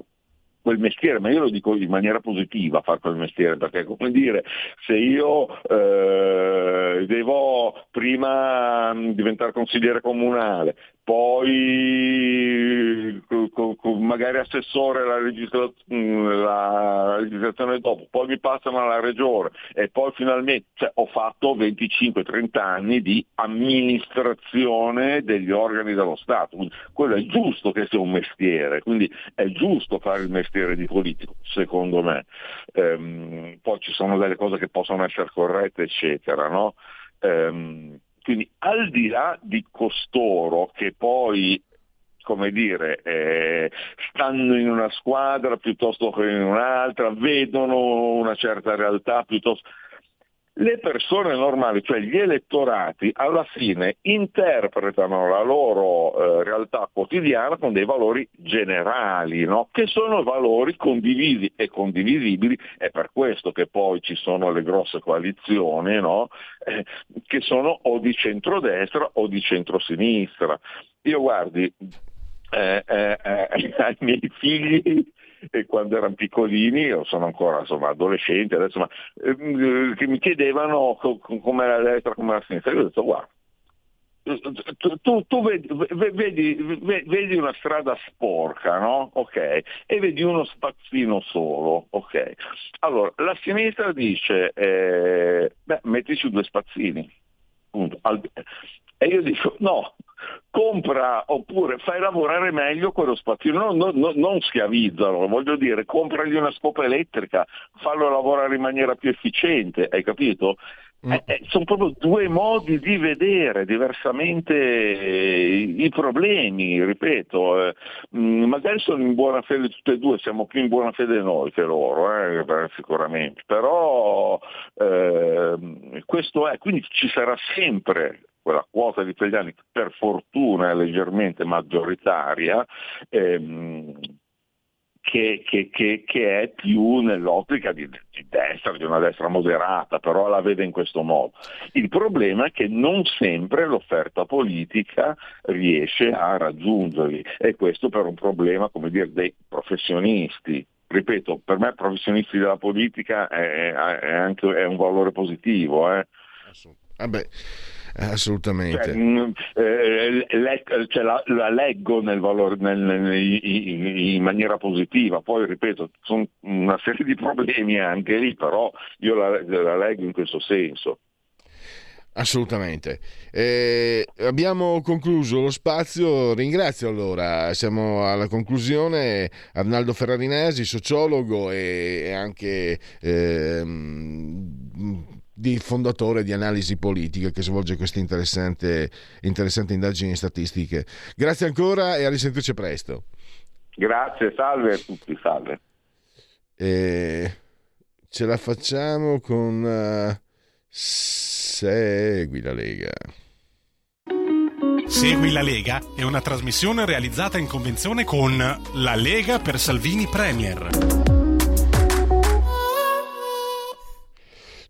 quel mestiere, ma io lo dico in maniera positiva fare quel mestiere, perché come dire, se io eh, devo prima diventare consigliere comunale, poi magari assessore la, legisla- la, legislazione dopo, poi mi passano alla regione e poi finalmente cioè, ho fatto 25-30 anni di amministrazione degli organi dello Stato, quindi quello è giusto che sia un mestiere, quindi è giusto fare il mestiere di politico, secondo me. Ehm, poi ci sono delle cose che possono essere corrette, eccetera, no? Ehm, quindi al di là di costoro che poi come dire, eh, stanno in una squadra piuttosto che in un'altra, vedono una certa realtà piuttosto le persone normali, cioè gli elettorati, alla fine interpretano la loro eh, realtà quotidiana con dei valori generali, no? che sono valori condivisi e condivisibili, è per questo che poi ci sono le grosse coalizioni, no? eh, che sono o di centrodestra o di centrosinistra. Io guardi, eh, eh, eh ai miei figli quando erano piccolini, io sono ancora insomma, adolescente adesso, ma, eh, che mi chiedevano co- come la destra, come la sinistra. Io ho detto guarda, tu, tu, tu vedi, vedi, vedi, una strada sporca, no? Ok, e vedi uno spazzino solo, ok. Allora, la sinistra dice, eh, beh, mettici due spazzini. E io dico, no, compra oppure fai lavorare meglio quello spazio, non, non, non schiavizzalo, voglio dire, compragli una scopa elettrica, fallo lavorare in maniera più efficiente, hai capito? Mm. Eh, eh, sono proprio due modi di vedere diversamente eh, i problemi, ripeto, eh, mh, magari sono in buona fede tutte e due, siamo più in buona fede noi che loro, eh, sicuramente, però ehm, questo è, quindi ci sarà sempre quella quota di italiani per fortuna è leggermente maggioritaria, ehm, che, che, che, che, è più nell'ottica di, di, destra, di una destra moderata, però la vede in questo modo. Il problema è che non sempre l'offerta politica riesce a raggiungerli e questo per un problema, dire, dei professionisti. Ripeto, per me professionisti della politica è, è anche è un valore positivo. Eh. Vabbè. Eh, assolutamente. Cioè, mm, eh, le, cioè la, la, leggo nel valore, nel, nel, in, in, maniera positiva, poi ripeto, sono una serie di problemi anche lì, però io la, la leggo in questo senso. Assolutamente. Eh, abbiamo concluso lo spazio, ringrazio allora, siamo alla conclusione, Arnaldo Ferrarinesi, sociologo e anche eh, di fondatore di analisi politica che svolge queste interessanti, interessanti indagini statistiche. Grazie ancora e a risentirci presto. Grazie, salve a tutti, salve. Eh, ce la facciamo con... Uh, Segui la Lega. Segui la Lega è una trasmissione realizzata in convenzione con La Lega per Salvini Premier.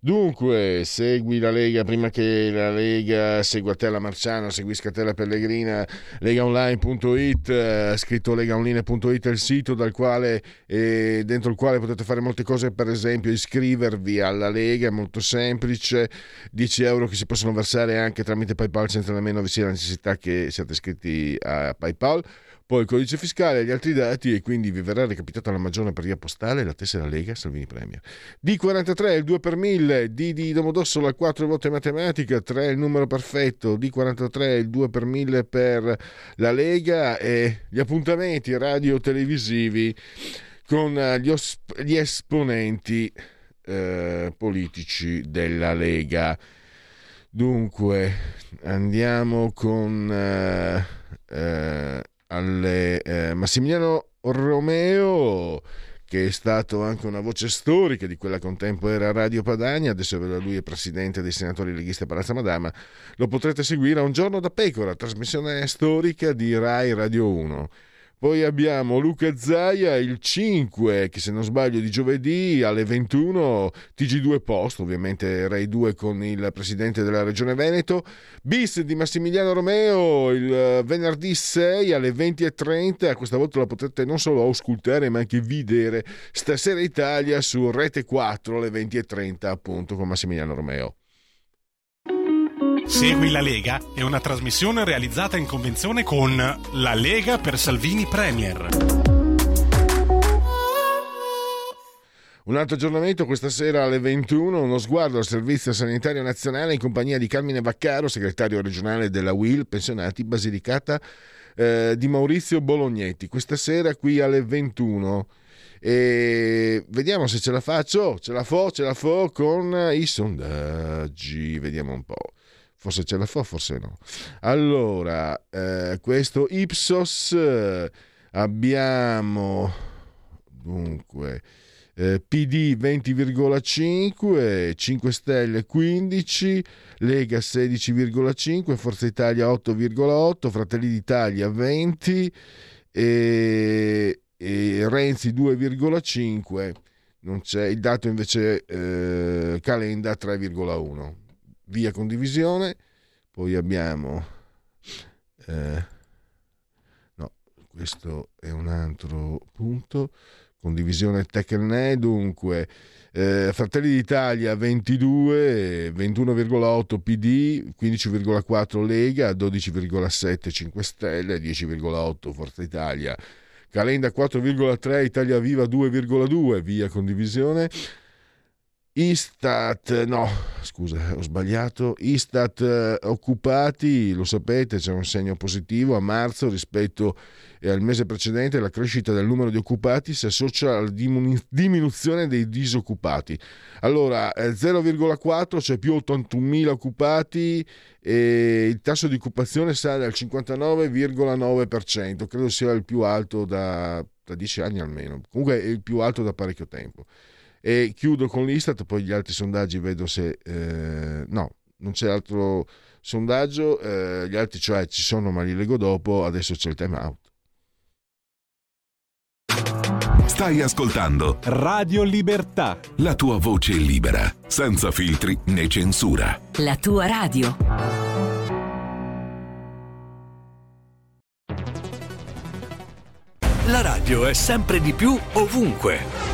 Dunque, segui la Lega prima che la Lega segua te la Marciano, seguisca te la Pellegrina, legaonline.it, eh, scritto legaonline.it è il sito dal quale, eh, dentro il quale potete fare molte cose, per esempio iscrivervi alla Lega, è molto semplice, 10 euro che si possono versare anche tramite PayPal senza nemmeno vi sia la necessità che siate iscritti a PayPal poi il codice fiscale e gli altri dati e quindi vi verrà recapitata la maggiore per postale la tessera Lega Salvini Premier. D43 il 2 per 1000, D di Domodossola 4 volte matematica, 3 il numero perfetto, D43 il 2 per 1000 per la Lega e gli appuntamenti radio televisivi con eh, gli, os- gli esponenti eh, politici della Lega. Dunque, andiamo con... Eh, eh, alle eh, Massimiliano Romeo che è stato anche una voce storica di quella che un tempo era Radio Padania, adesso lui è presidente dei senatori leghisti a Palazzo Madama, lo potrete seguire a Un giorno da pecora, trasmissione storica di Rai Radio 1. Poi abbiamo Luca Zaia il 5, che se non sbaglio di giovedì alle 21, TG2 Post, ovviamente Rai 2 con il presidente della regione Veneto, bis di Massimiliano Romeo il venerdì 6 alle 20.30, questa volta la potete non solo ascoltare ma anche vedere stasera Italia su Rete 4 alle 20.30 appunto con Massimiliano Romeo. Segui la Lega è una trasmissione realizzata in convenzione con La Lega per Salvini Premier. Un altro aggiornamento questa sera alle 21, uno sguardo al Servizio Sanitario Nazionale in compagnia di Carmine Vaccaro, segretario regionale della WIL, pensionati Basilicata, eh, di Maurizio Bolognetti. Questa sera qui alle 21. E vediamo se ce la faccio, ce la fo, ce la fo con i sondaggi, vediamo un po' forse ce la fa, forse no. Allora, eh, questo Ipsos eh, abbiamo dunque eh, PD 20,5, 5 Stelle 15, Lega 16,5, Forza Italia 8,8, Fratelli d'Italia 20 e, e Renzi 2,5. Non c'è il dato invece eh, Calenda 3,1 via condivisione, poi abbiamo... Eh, no, questo è un altro punto, condivisione Tecne, dunque eh, Fratelli d'Italia 22, 21,8 PD, 15,4 Lega, 12,7 5 Stelle, 10,8 Forza Italia, Calenda 4,3, Italia Viva 2,2, via condivisione. Istat, no, scusa, ho sbagliato. Istat eh, occupati, lo sapete, c'è un segno positivo a marzo rispetto al mese precedente. La crescita del numero di occupati si associa alla diminuzione dei disoccupati. Allora, 0,4 c'è più 81.000 occupati e il tasso di occupazione sale al 59,9%. Credo sia il più alto da, da 10 anni almeno. Comunque è il più alto da parecchio tempo. E chiudo con l'Istat, poi gli altri sondaggi vedo se... Eh, no, non c'è altro sondaggio, eh, gli altri cioè ci sono ma li leggo dopo, adesso c'è il time out. Stai ascoltando Radio Libertà. La tua voce libera, senza filtri né censura. La tua radio. La radio è sempre di più ovunque.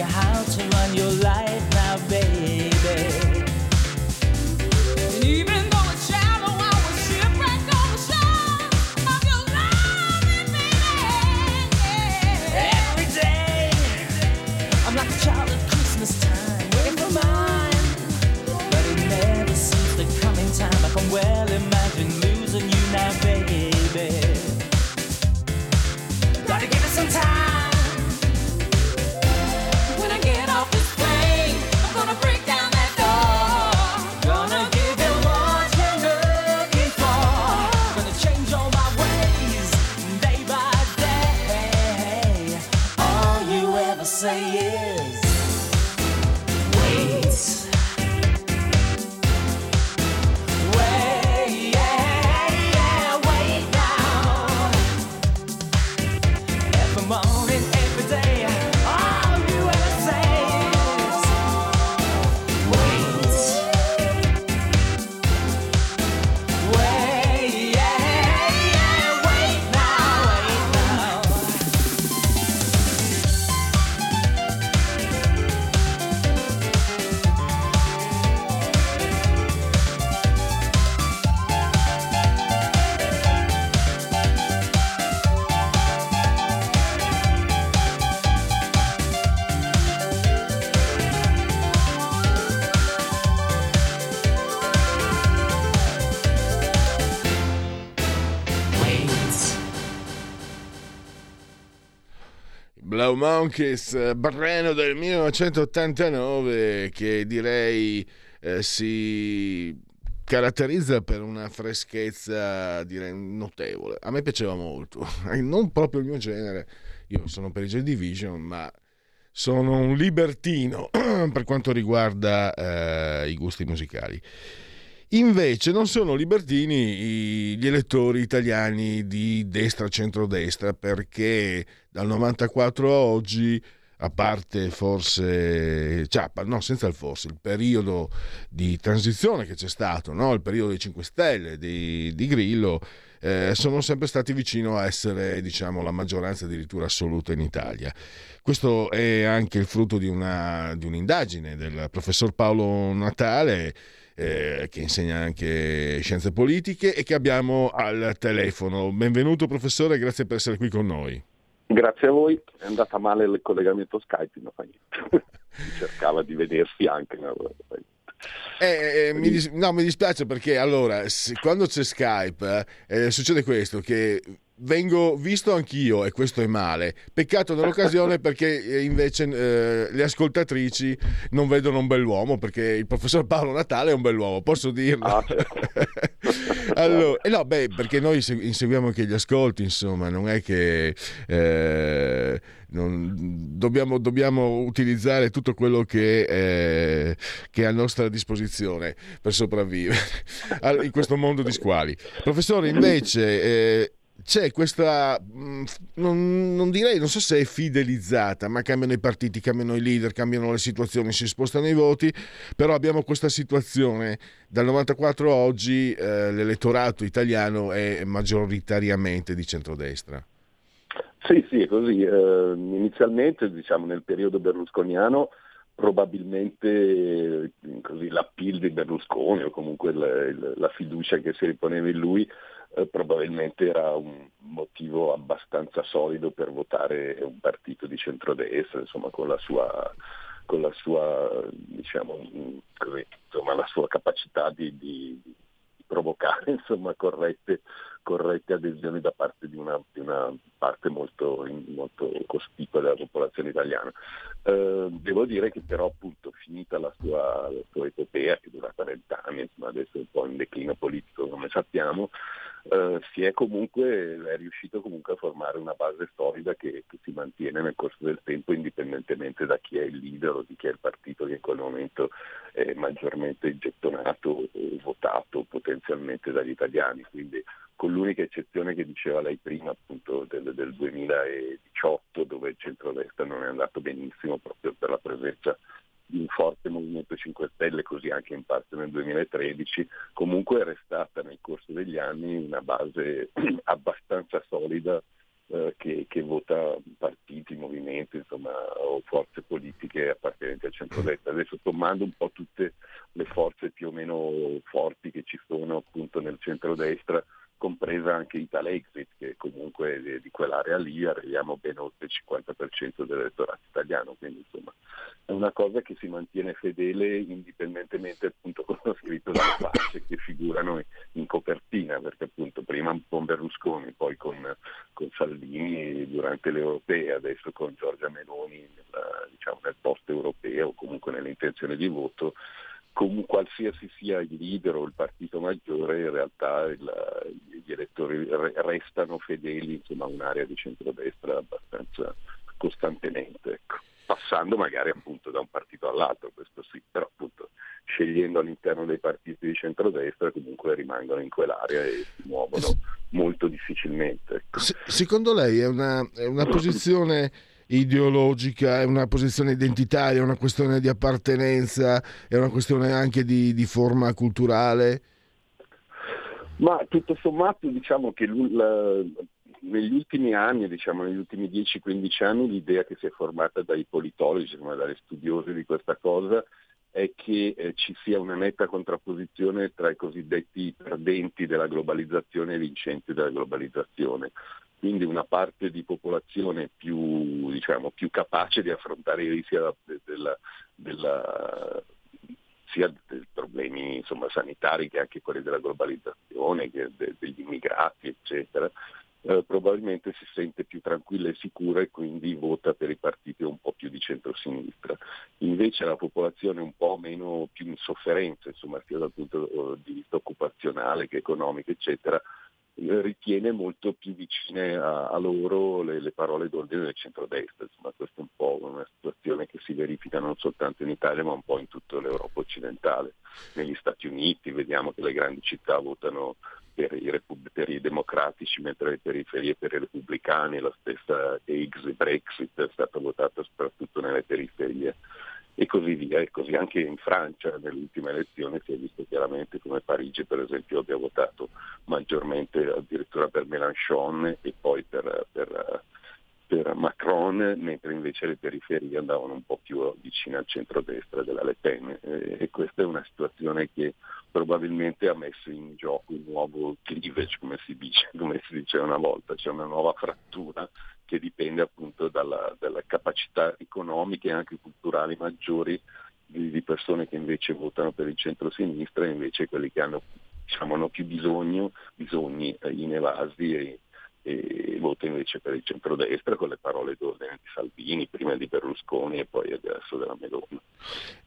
Yeah. Monkeys, brano del 1989 che direi eh, si caratterizza per una freschezza direi notevole. A me piaceva molto, non proprio il mio genere. Io sono per i Joy Division, ma sono un libertino per quanto riguarda eh, i gusti musicali. Invece non sono libertini gli elettori italiani di destra-centrodestra perché dal 94 a oggi, a parte forse, cioè, no, senza il forse, il periodo di transizione che c'è stato, no? il periodo dei 5 Stelle, di, di Grillo, eh, sono sempre stati vicino a essere diciamo, la maggioranza addirittura assoluta in Italia. Questo è anche il frutto di, una, di un'indagine del professor Paolo Natale eh, che insegna anche scienze politiche e che abbiamo al telefono. Benvenuto professore, grazie per essere qui con noi. Grazie a voi, è andata male il collegamento Skype, non fa niente. Cercava di vedersi anche. ma- Eh, eh, mi, dis- no, mi dispiace perché allora, se- quando c'è Skype, eh, succede questo, che vengo visto anch'io e questo è male. Peccato nell'occasione perché eh, invece eh, le ascoltatrici non vedono un bell'uomo perché il professor Paolo Natale è un bell'uomo, posso dirlo. Ah, certo. allora, eh no, beh, perché noi se- inseguiamo anche gli ascolti, insomma, non è che eh, non- dobbiamo, dobbiamo utilizzare tutto quello che, eh, che è a nostra disposizione per sopravvivere in questo mondo di squali. Professore, invece, eh, c'è questa, mh, non, non direi, non so se è fidelizzata, ma cambiano i partiti, cambiano i leader, cambiano le situazioni, si spostano i voti, però abbiamo questa situazione, dal 94 a oggi eh, l'elettorato italiano è maggioritariamente di centrodestra. Sì, sì, è così. Eh, inizialmente, diciamo, nel periodo berlusconiano, probabilmente eh, così, l'appeal di Berlusconi o comunque il- la fiducia che si riponeva in lui eh, probabilmente era un motivo abbastanza solido per votare un partito di centrodestra, insomma, con la sua con la sua, diciamo, così, insomma, la sua capacità di, di- di provocare insomma, corrette, corrette adesioni da parte di una, di una parte molto, molto cospicua della popolazione italiana. Eh, devo dire che però appunto finita la sua, la sua epopea che dura 40 anni, insomma, adesso è un po' in declino politico come sappiamo, eh, si è comunque è riuscito comunque a formare una base solida che, che si mantiene nel corso del tempo indipendentemente da chi è il leader o di chi è il partito che in quel momento è maggiormente gettonato o votato potenzialmente dagli italiani. Quindi con l'unica eccezione che diceva lei prima appunto del, del 2018 dove il centrodestra non è andato benissimo proprio per la presenza un forte Movimento 5 Stelle, così anche in parte nel 2013, comunque è restata nel corso degli anni una base abbastanza solida eh, che, che vota partiti, movimenti, insomma, o forze politiche appartenenti al centrodestra. Adesso sommando un po' tutte le forze più o meno forti che ci sono appunto nel centrodestra, compresa anche Italexit, che comunque di, di quell'area lì arriviamo ben oltre il 50% dell'elettorato italiano, quindi insomma è una cosa che si mantiene fedele indipendentemente appunto con lo scritto dalle facce che figurano in copertina, perché appunto prima con Berlusconi, poi con, con Salvini durante le europee, adesso con Giorgia Meloni nella- diciamo, nel post europeo, comunque nell'intenzione di voto, com- qualsiasi sia il leader o il partito maggiore, in realtà il- gli elettori re- restano fedeli insomma, a un'area di centrodestra abbastanza costantemente, ecco. passando magari appunto da un partito all'altro, questo sì, però appunto scegliendo all'interno dei partiti di centrodestra comunque rimangono in quell'area e si muovono molto difficilmente. ecco. Se- secondo lei è una, è una posizione ideologica, è una posizione identitaria, è una questione di appartenenza, è una questione anche di, di forma culturale? Ma tutto sommato diciamo che negli ultimi anni, diciamo negli ultimi 10-15 anni, l'idea che si è formata dai politologi, insomma, dagli studiosi di questa cosa, è che eh, ci sia una netta contrapposizione tra i cosiddetti perdenti della globalizzazione e i vincenti della globalizzazione. Quindi una parte di popolazione più, diciamo, più capace di affrontare i rischi della, della- sia dei problemi insomma, sanitari che anche quelli della globalizzazione, de- degli immigrati, eccetera, eh, probabilmente si sente più tranquilla e sicura e quindi vota per i partiti un po' più di centrosinistra. Invece la popolazione un po' meno più in sofferenza, insomma, sia dal punto di vista occupazionale che economico, eccetera, eh, ritiene molto più vicine a, a loro le, le parole d'ordine del centrodestra. Insomma, questa è un po' una situazione che si verifica non soltanto in Italia ma un po' in tutta l'Europa occidentale. Negli Stati Uniti vediamo che le grandi città votano per i, repub- per i democratici mentre le periferie per i repubblicani, la stessa Exit, Brexit è stata votata soprattutto nelle periferie e così via. E così anche in Francia nell'ultima elezione si è visto chiaramente come Parigi per esempio abbia votato maggiormente addirittura per Mélenchon e poi per, per, per Macron, mentre invece le periferie andavano un po' più vicine al centrodestra della Le Pen. E, questa è una situazione che probabilmente ha messo in gioco un nuovo cleavage, come si dice, come si diceva una volta, c'è una nuova frattura che dipende appunto dalla, dalle capacità economiche e anche culturali maggiori di, di persone che invece votano per il centro-sinistra e invece quelli che hanno, diciamo, hanno più bisogno, bisogni eh, inevasi e, e vota invece per il centrodestra con le parole d'ordine di Salvini, prima di Berlusconi e poi adesso della Meloni.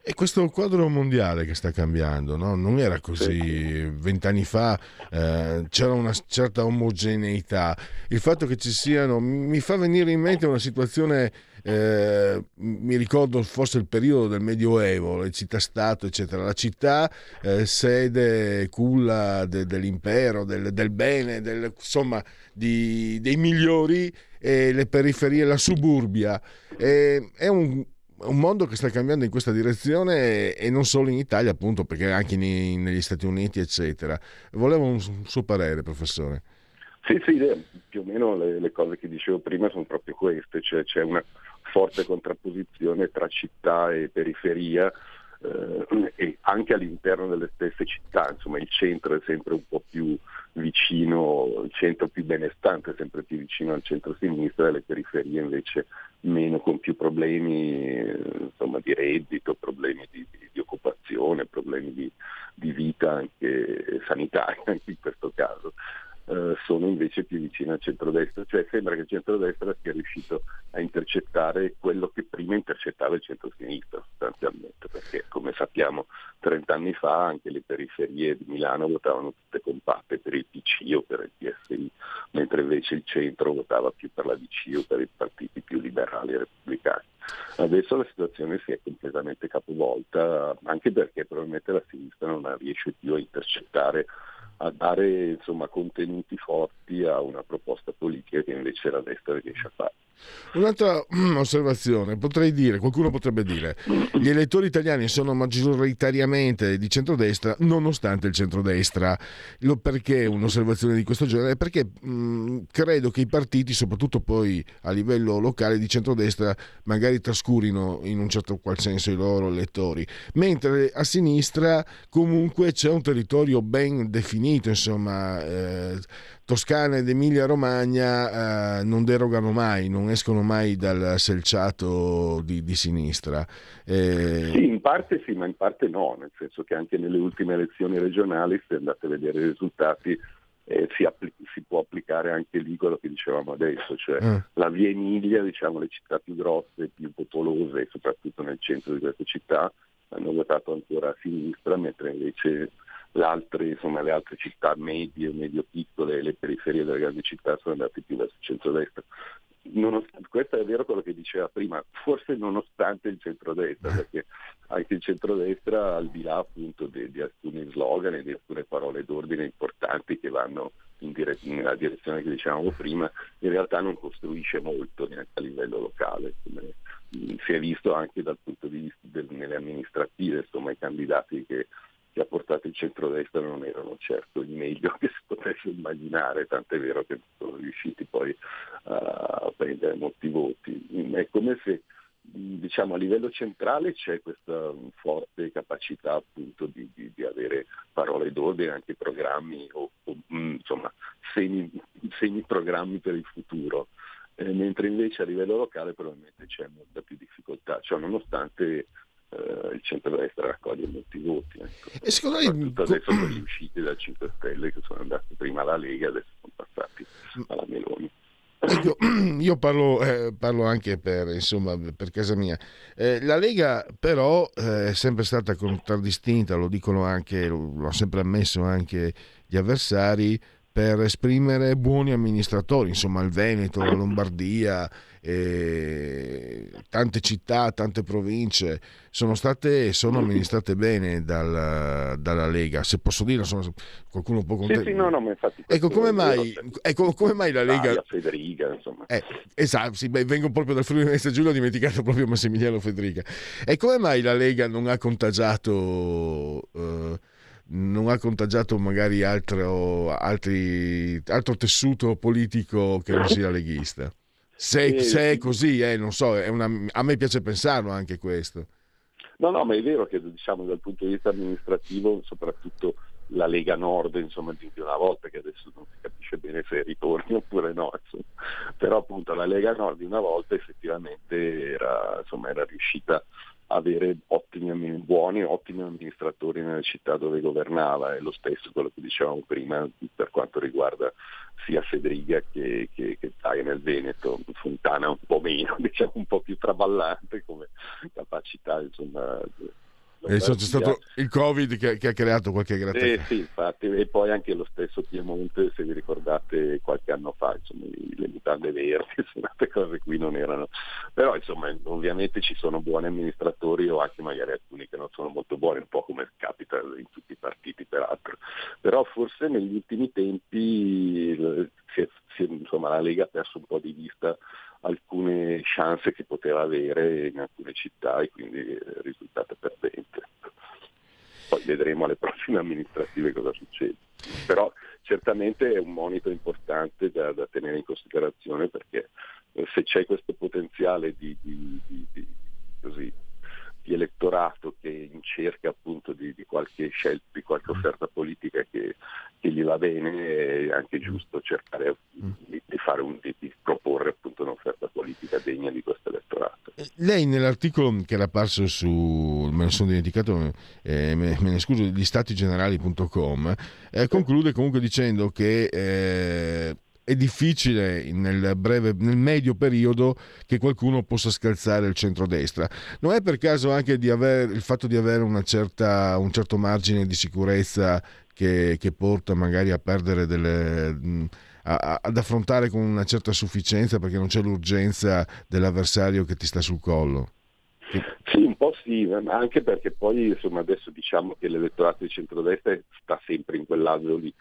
E questo quadro mondiale che sta cambiando, no? non era così vent'anni fa, eh, c'era una certa omogeneità. Il fatto che ci siano, mi fa venire in mente una situazione, eh, mi ricordo forse il periodo del Medioevo, le città-stato, eccetera. La città, eh, sede, culla de- dell'impero, del, del bene, del- insomma, di- dei migliori, e le periferie, la suburbia. E- è un un mondo che sta cambiando in questa direzione e non solo in Italia, appunto, perché anche nei- negli Stati Uniti, eccetera. Volevo un, un suo parere, professore. Sì, sì, più o meno le, le cose che dicevo prima sono proprio queste, cioè c'è una forte contrapposizione tra città e periferia eh, e anche all'interno delle stesse città, insomma il centro è sempre un po' più vicino, il centro più benestante è sempre più vicino al centro-sinistra le periferie invece meno, con più problemi insomma, di reddito, problemi di, di- di occupazione, problemi di, di vita anche sanitaria anche in questo caso. Eh, sono invece più vicino al centrodestra, cioè sembra che il centrodestra sia riuscito a intercettare quello che prima intercettava il centrosinistra sostanzialmente, perché come sappiamo 30 anni fa anche le periferie di Milano votavano tutte compatte per il PC o per il PSI, mentre invece il centro votava più per la DC o per i partiti più liberali e repubblicani. Adesso la situazione si è completamente capovolta, anche perché probabilmente la sinistra non riesce più a intercettare, a dare insomma, contenuti forti a una proposta politica che invece la destra riesce a fare. Un'altra mm, osservazione, potrei dire, qualcuno potrebbe dire, gli elettori italiani sono maggioritariamente di centrodestra nonostante il centrodestra. Lo- perché un'osservazione di questo genere? Perché mh, credo che i partiti, soprattutto poi a livello locale di centrodestra, magari trascurino in un certo qual senso i loro elettori, mentre a sinistra comunque c'è un territorio ben definito, insomma, eh, Toscana ed Emilia Romagna eh, non derogano mai, non escono mai dal selciato di, di sinistra. Eh, Sì, in parte sì, ma in parte no, nel senso che anche nelle ultime elezioni regionali, se andate a vedere i risultati, eh, si, appli- si può applicare anche lì quello che dicevamo adesso, cioè Mm. la via Emilia, diciamo le città più grosse, più popolose, soprattutto nel centro di queste città, hanno votato ancora a sinistra, mentre invece altre, insomma, le altre città medie, medio-piccole e le periferie delle grandi città sono andate più verso il centrodestra. Nonostante, questo è vero quello che diceva prima, forse nonostante il centrodestra, perché anche il centrodestra, al di là appunto di, di alcuni slogan e di alcune parole d'ordine importanti che vanno in dire- nella direzione che dicevamo prima, in realtà non costruisce molto neanche a livello locale, come si è visto anche dal punto di vista del- nelle amministrative, insomma i candidati che, che ha portato il centrodestra non erano certo il meglio che si potesse immaginare, tant'è vero che sono riusciti poi a prendere molti voti. Mm, È come se mh, diciamo, a livello centrale c'è questa mh, forte capacità appunto di, di- di avere parole d'ordine, anche programmi o, o, insomma semi, semi-programmi per il futuro, Eh, mentre invece a livello locale probabilmente c'è molta più difficoltà, cioè nonostante eh, il centro-destra raccoglie molti voti. Ecco. E secondo lei- Soprattutto adesso con gli usciti dal 5 Stelle che sono andati prima alla Lega, adesso sono passati alla Meloni. Ecco, io parlo, eh, parlo anche per, insomma, per casa mia. Eh, la Lega però eh, è sempre stata contraddistinta, lo dicono anche, l'ho sempre ammesso anche gli avversari, per esprimere buoni amministratori, insomma il Veneto, la Lombardia, eh, tante città, tante province sono state sono amministrate bene dal- dalla Lega, se posso dire, insomma, qualcuno può Sì, contare. sì, no, no, ma infatti Ecco, come mai, ecco, come mai la Lega... Italia, Federica, insomma. Eh, esatto, sì, beh, vengo proprio dal Friuli Venezia Giulia, ho dimenticato proprio Massimiliano Federica. E come mai la Lega non ha contagiato, eh, non ha contagiato magari altro, altri, altro tessuto politico che non sia leghista? Se, se è sì. così, eh, non so, è una- a me piace pensarlo anche questo. No, no, ma è vero che diciamo dal punto di vista amministrativo, soprattutto la Lega Nord insomma, di, di una volta, che adesso non si capisce bene se ritorni oppure no, insomma. però appunto la Lega Nord di una volta effettivamente era, insomma, era riuscita a avere ottimi, buoni, ottimi amministratori nelle città dove governava e lo stesso quello che dicevamo prima per quanto riguarda sia Federiga che, che, che Zaia nel Veneto, Fontana un po' meno, diciamo un po' più traballante come capacità insomma E c'è stato il Covid che, che ha creato qualche grattacapo. eh, sì, infatti, e poi anche lo stesso Piemonte, se vi ricordate qualche anno fa, insomma, le mutande verdi, queste cose qui non erano. Però insomma, ovviamente ci sono buoni amministratori o anche magari alcuni che non sono molto buoni, un po' come capita in tutti i partiti peraltro. Però forse negli ultimi tempi si è- si è- insomma, la Lega ha perso un po' di vista alcune chance che poteva avere in alcune città e quindi è risultata perdente. Poi vedremo alle prossime amministrative cosa succede. Però certamente è un monito importante da, da tenere in considerazione perché eh, se c'è questo potenziale di, di- di- di- così, di elettorato che in cerca appunto di, di qualche scelta, di qualche offerta politica che, che gli va bene, è anche giusto cercare di, di fare un, di, di proporre appunto un'offerta politica degna di questo elettorato. Lei nell'articolo che era apparso su, me ne sono dimenticato, eh, me, me ne scuso, di statigenerali.com, eh, conclude comunque dicendo che eh, è difficile nel, breve, nel medio periodo che qualcuno possa scalzare il centrodestra. Non è per caso anche aver, il fatto di avere certa, un certo margine di sicurezza che, che porta magari a perdere delle... ad affrontare con una certa sufficienza perché non c'è l'urgenza dell'avversario che ti sta sul collo. Sì, un po' sì, anche perché poi insomma, adesso diciamo che l'elettorato di centrodestra sta sempre in quell'alveo lì,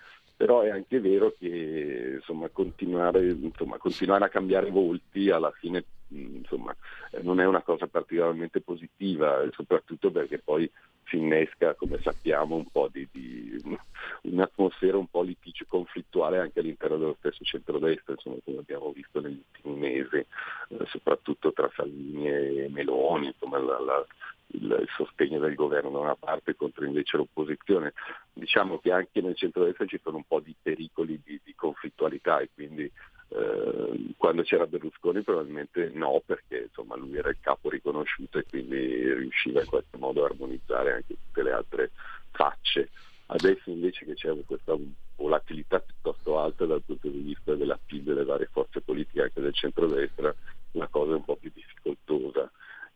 però è anche vero che insomma, continuare, insomma, continuare a cambiare volti alla fine mh, insomma, non è una cosa particolarmente positiva, soprattutto perché poi si innesca, come sappiamo, un po' di, di un'atmosfera un po' litigio conflittuale anche all'interno dello stesso centrodestra, insomma, come abbiamo visto negli ultimi mesi, eh, soprattutto tra Salvini e Meloni, la- la- il, sostegno del governo da una parte contro invece l'opposizione. Diciamo che anche nel centrodestra ci sono un po' di pericoli di, di conflittualità e quindi eh, quando c'era Berlusconi probabilmente no, perché insomma, lui era il capo riconosciuto e quindi riusciva in qualche modo a armonizzare anche tutte le altre facce. Adesso invece che c'è questa volatilità piuttosto alta dal punto di vista della PIL delle varie forze politiche anche del centrodestra, la cosa è un po' più difficoltosa.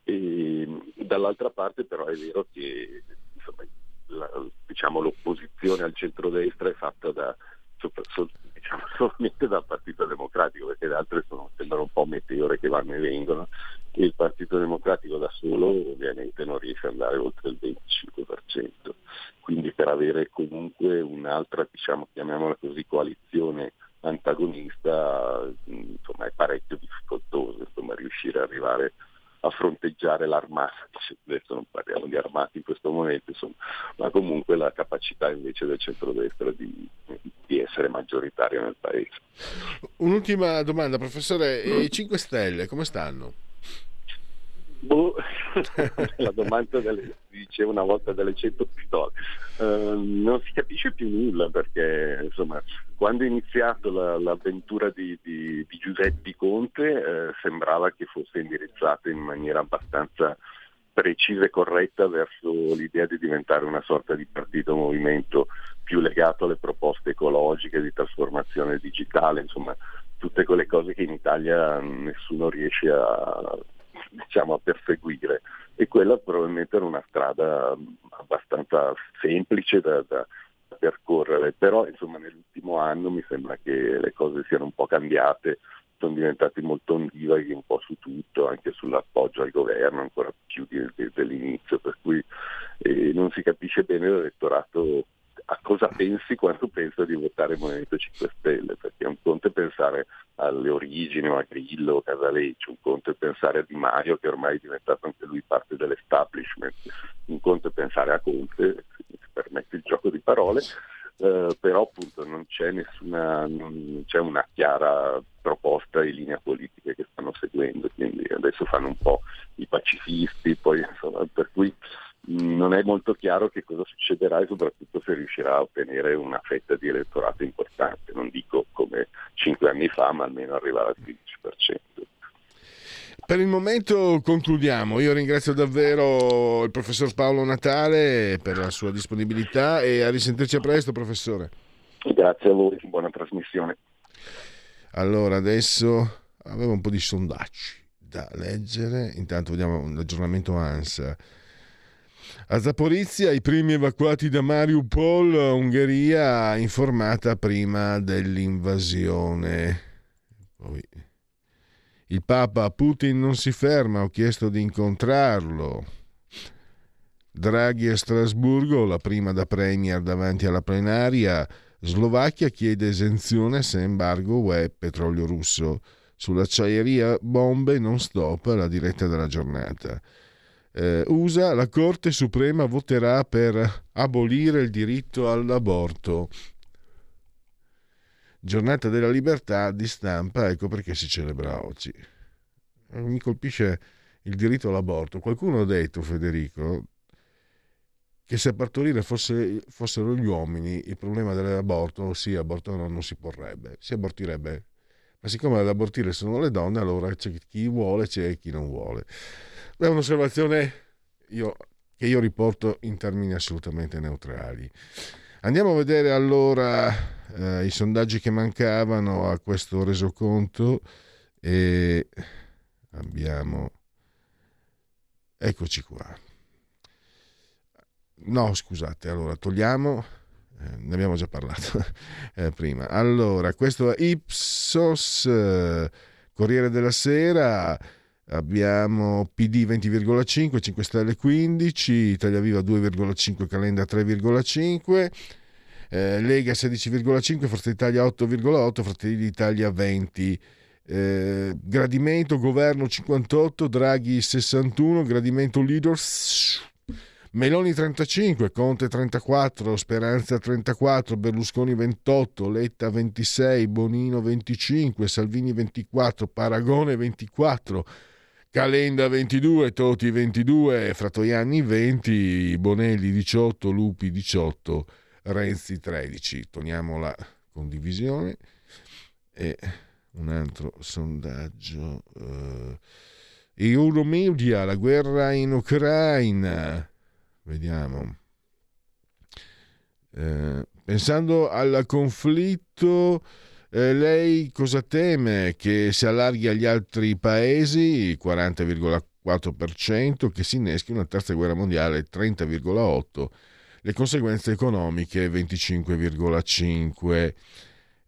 E, dall'altra parte però è vero che insomma, la- diciamo, l'opposizione al centrodestra è fatta da, sopra- so- diciamo, solamente dal Partito Democratico, perché le altre sono, sembrano un po' meteore che vanno e vengono, e il Partito Democratico da solo ovviamente non riesce ad andare oltre il 25%. Quindi per avere comunque un'altra, diciamo, chiamiamola così, coalizione antagonista, insomma, è parecchio difficoltoso insomma, riuscire ad arrivare a fronteggiare l'armata, adesso non parliamo di armati in questo momento, insomma, ma comunque la capacità invece del centrodestra di, di essere maggioritaria nel paese. Un'ultima domanda, professore, e i 5 Stelle come stanno? Boh, la domanda delle, dicevo una volta delle 100 pistole. Eh, non si capisce più nulla perché insomma, quando è iniziato la- l'avventura di, di- di Giuseppe Conte eh, sembrava che fosse indirizzata in maniera abbastanza precisa e corretta verso l'idea di diventare una sorta di partito movimento più legato alle proposte ecologiche, di trasformazione digitale, insomma tutte quelle cose che in Italia nessuno riesce a, diciamo, a perseguire. E quella probabilmente era una strada abbastanza semplice da- da percorrere, però insomma nell'ultimo anno mi sembra che le cose siano un po' cambiate, sono diventati molto ondivaghi un po' su tutto, anche sull'appoggio al governo, ancora più di- di- dell'inizio, per cui eh, non si capisce bene l'elettorato a cosa pensi quando pensa di votare il Movimento 5 Stelle, perché un conto è pensare alle origini o a Grillo o Casaleccio, un conto è pensare a Di Maio che ormai è diventato anche lui parte dell'establishment, un conto è pensare a Conte, se mi permette il gioco di parole, eh, però appunto non c'è nessuna, non c'è una chiara proposta e linea politica che stanno seguendo, quindi adesso fanno un po' i pacifisti, poi insomma, per cui non è molto chiaro che cosa succederà e soprattutto se riuscirà a ottenere una fetta di elettorato importante, non dico come cinque anni fa, ma almeno arrivare al 15%. Per il momento concludiamo. Io ringrazio davvero il professor Paolo Natale per la sua disponibilità e a risentirci a presto, professore. Grazie a voi, buona trasmissione. Allora, adesso avevo un po' di sondaggi da leggere. Intanto vediamo l'aggiornamento ANSA. A Zaporizia i primi evacuati da Mariupol, Ungheria informata prima dell'invasione. Il Papa Putin non si ferma, ho chiesto di incontrarlo. Draghi a Strasburgo, la prima da Premier davanti alla plenaria. Slovacchia chiede esenzione se embargo UE petrolio russo. Sull'acciaieria bombe non stop, la diretta della giornata. Eh, USA, la Corte Suprema voterà per abolire il diritto all'aborto. Giornata della libertà di stampa, ecco perché si celebra oggi. Eh, Mi colpisce il diritto all'aborto. Qualcuno ha detto, Federico, che se a partorire fosse- fossero gli uomini il problema dell'aborto, sì, aborto no, non si porrebbe, si abortirebbe. Ma siccome ad abortire sono le donne, allora c'è chi vuole, c'è chi non vuole. È un'osservazione io- che io riporto in termini assolutamente neutrali. Andiamo a vedere allora eh, i sondaggi che mancavano a questo resoconto e abbiamo... Eccoci qua. No, scusate, allora togliamo, eh, ne abbiamo già parlato eh, prima. Allora, questo è Ipsos, eh, Corriere della Sera, abbiamo PD 20,5, 5 Stelle 15, Italia Viva 2,5, Calenda 3,5, eh, Lega 16,5, Forza Italia 8,8, Fratelli d'Italia 20. Eh, gradimento governo 58, Draghi 61, gradimento leaders Meloni 35, Conte 34, Speranza 34, Berlusconi 28, Letta 26, Bonino 25, Salvini 24, Paragone 24, Calenda 22, Toti 22, Fratoianni 20, Bonelli 18, Lupi 18, Renzi 13. Togliamo la condivisione e un altro sondaggio. Uh, Euromedia, la guerra in Ucraina. Vediamo. Eh, pensando al conflitto, eh, lei cosa teme? Che si allarghi agli altri paesi, 40,4%, che si inneschi una terza guerra mondiale, 30,8%, le conseguenze economiche, 25,5%.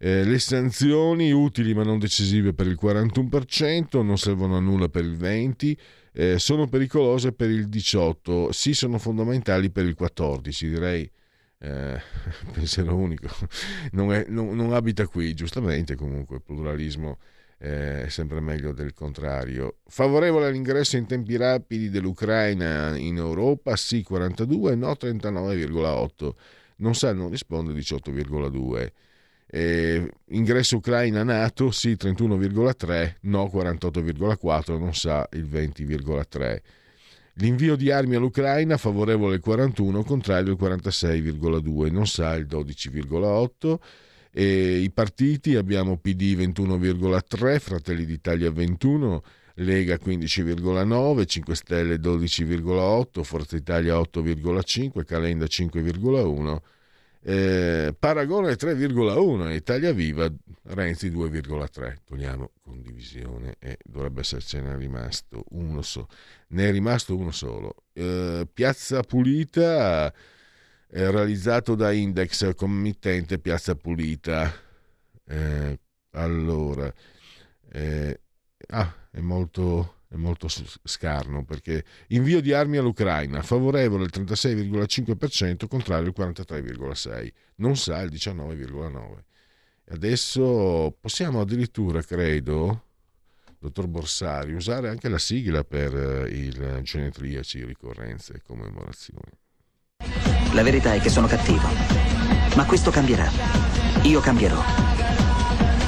Eh, le sanzioni utili ma non decisive per il 41%, non servono a nulla per il 20%, eh, sono pericolose per il 18%, sì sono fondamentali per il 14%, direi eh, pensiero unico, non, è- non- non abita qui, giustamente comunque il pluralismo eh, è sempre meglio del contrario. Favorevole all'ingresso in tempi rapidi dell'Ucraina in Europa, sì 42, no 39,8, non sa, non risponde 18,2. Eh, ingresso Ucraina NATO? Sì 31,3 no 48,4 non sa il 20,3 l'invio di armi all'Ucraina favorevole il 41 contrario il 46,2 non sa il 12,8 e i partiti abbiamo PD 21,3 Fratelli d'Italia 21 Lega 15,9 5 Stelle 12,8 Forza Italia 8,5 Calenda 5,1 eh, Paragone 3,1 Italia Viva Renzi 2,3 togliamo condivisione e dovrebbe essercene rimasto uno solo ne è rimasto uno solo. Eh, Piazza Pulita eh, realizzato da Index committente Piazza Pulita. Eh, allora eh, ah, è molto è molto scarno perché invio di armi all'Ucraina favorevole il 36,5% contrario il 43,6% non sa il 19,9% adesso possiamo addirittura credo dottor Borsari usare anche la sigla per eh, il genetriaci ricorrenze e commemorazioni La verità è che sono cattivo. Ma questo cambierà. Io cambierò.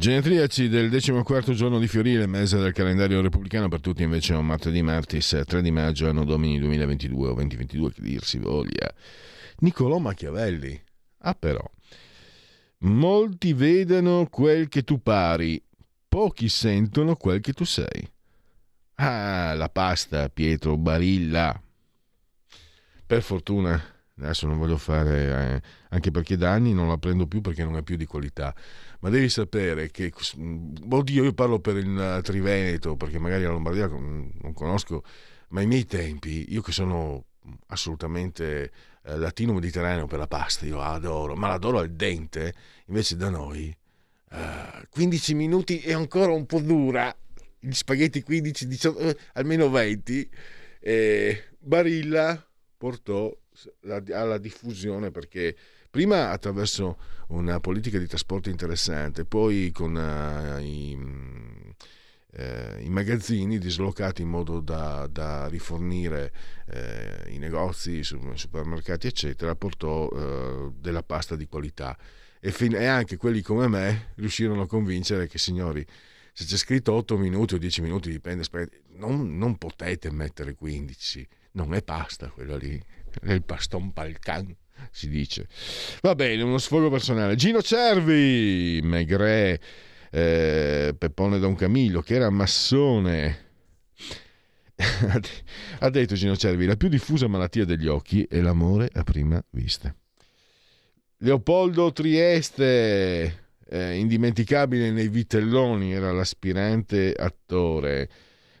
Genetriaci del decimoquarto giorno di Fiorile, mese del calendario repubblicano, per tutti invece è un martedì martis 3 di maggio, anno domini 2022 o 2022, che dir si voglia. Niccolò Machiavelli. Ah però. Molti vedono quel che tu pari, pochi sentono quel che tu sei. Ah, la pasta, Pietro Barilla. Per fortuna, adesso non voglio fare, eh, anche perché da anni non la prendo più perché non è più di qualità ma devi sapere che, oddio, io parlo per il Triveneto, perché magari la Lombardia non conosco, ma ai miei tempi, io che sono assolutamente eh, latino-mediterraneo per la pasta, io adoro, ma l'adoro al dente, invece da noi eh, 15 minuti è ancora un po' dura, gli spaghetti 15, 18, eh, almeno 20, e Barilla portò alla diffusione perché prima attraverso una politica di trasporto interessante, poi con uh, i, uh, i, magazzini dislocati in modo da, da rifornire uh, i negozi, i supermercati, eccetera, portò della pasta di qualità. E, fin- e anche quelli come me riuscirono a convincere che, signori, se c'è scritto 8 minuti o 10 minuti, dipende, non, non potete mettere 15, non è pasta quella lì, è il paston palcan si dice. Va bene, uno sfogo personale. Gino Cervi, Maigret, eh, Peppone Don Camillo, che era massone. ha detto Gino Cervi, la più diffusa malattia degli occhi è l'amore a prima vista. Leopoldo Trieste, eh, indimenticabile nei vitelloni, era l'aspirante attore.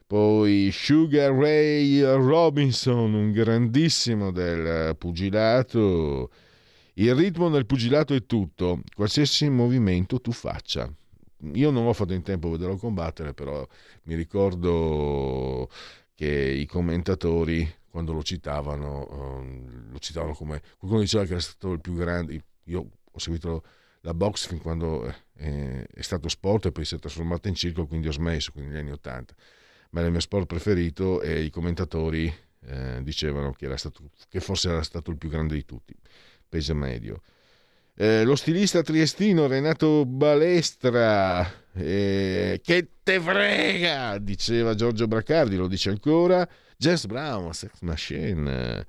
Poi Sugar Ray Robinson, un grandissimo del pugilato. Il ritmo del pugilato è tutto, qualsiasi movimento tu faccia. Io non ho fatto in tempo a vederlo combattere, però mi ricordo che i commentatori, quando lo citavano, um, lo citavano come... Qualcuno diceva che era stato il più grande... Io ho seguito la box fin quando eh, è stato sport e poi si è trasformato in circo, quindi ho smesso, quindi negli anni Ottanta ma era il mio sport preferito e i commentatori eh, dicevano che, stato, che, forse era stato il più grande di tutti, peso medio. Eh, lo stilista triestino Renato Balestra, eh, che te frega, diceva Giorgio Bracardi, lo dice ancora, Jess Brown, Sex Machine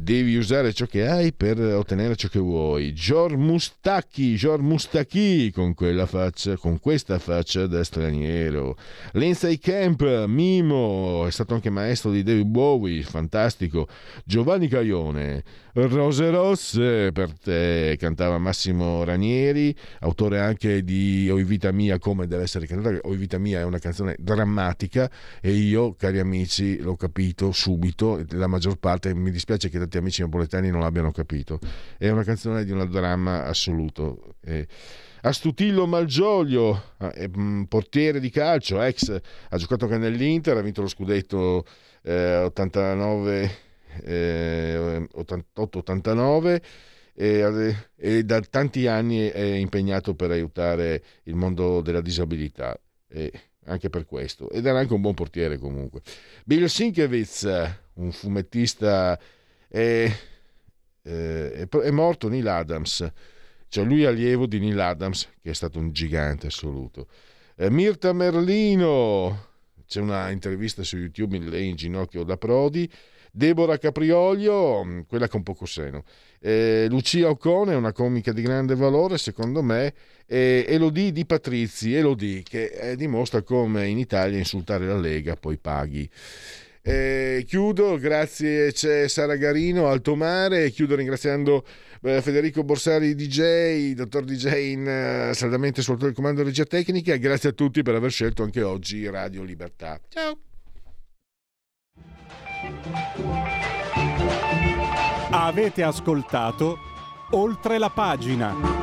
devi usare ciò che hai per ottenere ciò che vuoi. Gior Mustacchi, Gior Mustacchi, con quella faccia, con questa faccia da straniero. Lindsay Camp, Mimo, è stato anche maestro di David Bowie, fantastico. Giovanni Caione, Rose Rosse per te, cantava Massimo Ranieri, autore anche di Oi Vita Mia, come deve essere cantata. Oi Vita Mia è una canzone drammatica e io, cari amici, l'ho capito subito, la maggior parte, mi dispiace che tanti amici napoletani non l'abbiano capito. È una canzone di un dramma assoluto. Eh, Astutillo Malgioglio, eh, portiere di calcio, ex, ha giocato anche nell'Inter, ha vinto lo scudetto eh, 89, eh, 88-89 e, e, da tanti anni è impegnato per aiutare il mondo della disabilità. E anche per questo ed era anche un buon portiere comunque Bill Sienkiewicz un fumettista è, è, è morto Neil Adams, cioè lui è allievo di Neil Adams, che è stato un gigante assoluto. Eh, Mirta Merlino, c'è una intervista su YouTube, lei in ginocchio da Prodi. Deborah Capriolio, quella con poco seno. Eh, Lucia Ocone, una comica di grande valore, secondo me. E Elodie di Patrizi, Elodie, che eh, dimostra come in Italia insultare la Lega poi paghi. Eh, chiudo, grazie, c'è Sara Garino, Alto Mare, chiudo ringraziando eh, Federico Borsari DJ, dottor DJ in, uh, saldamente sotto il comando regia tecnica grazie a tutti per aver scelto anche oggi Radio Libertà. Ciao! Avete ascoltato oltre la pagina.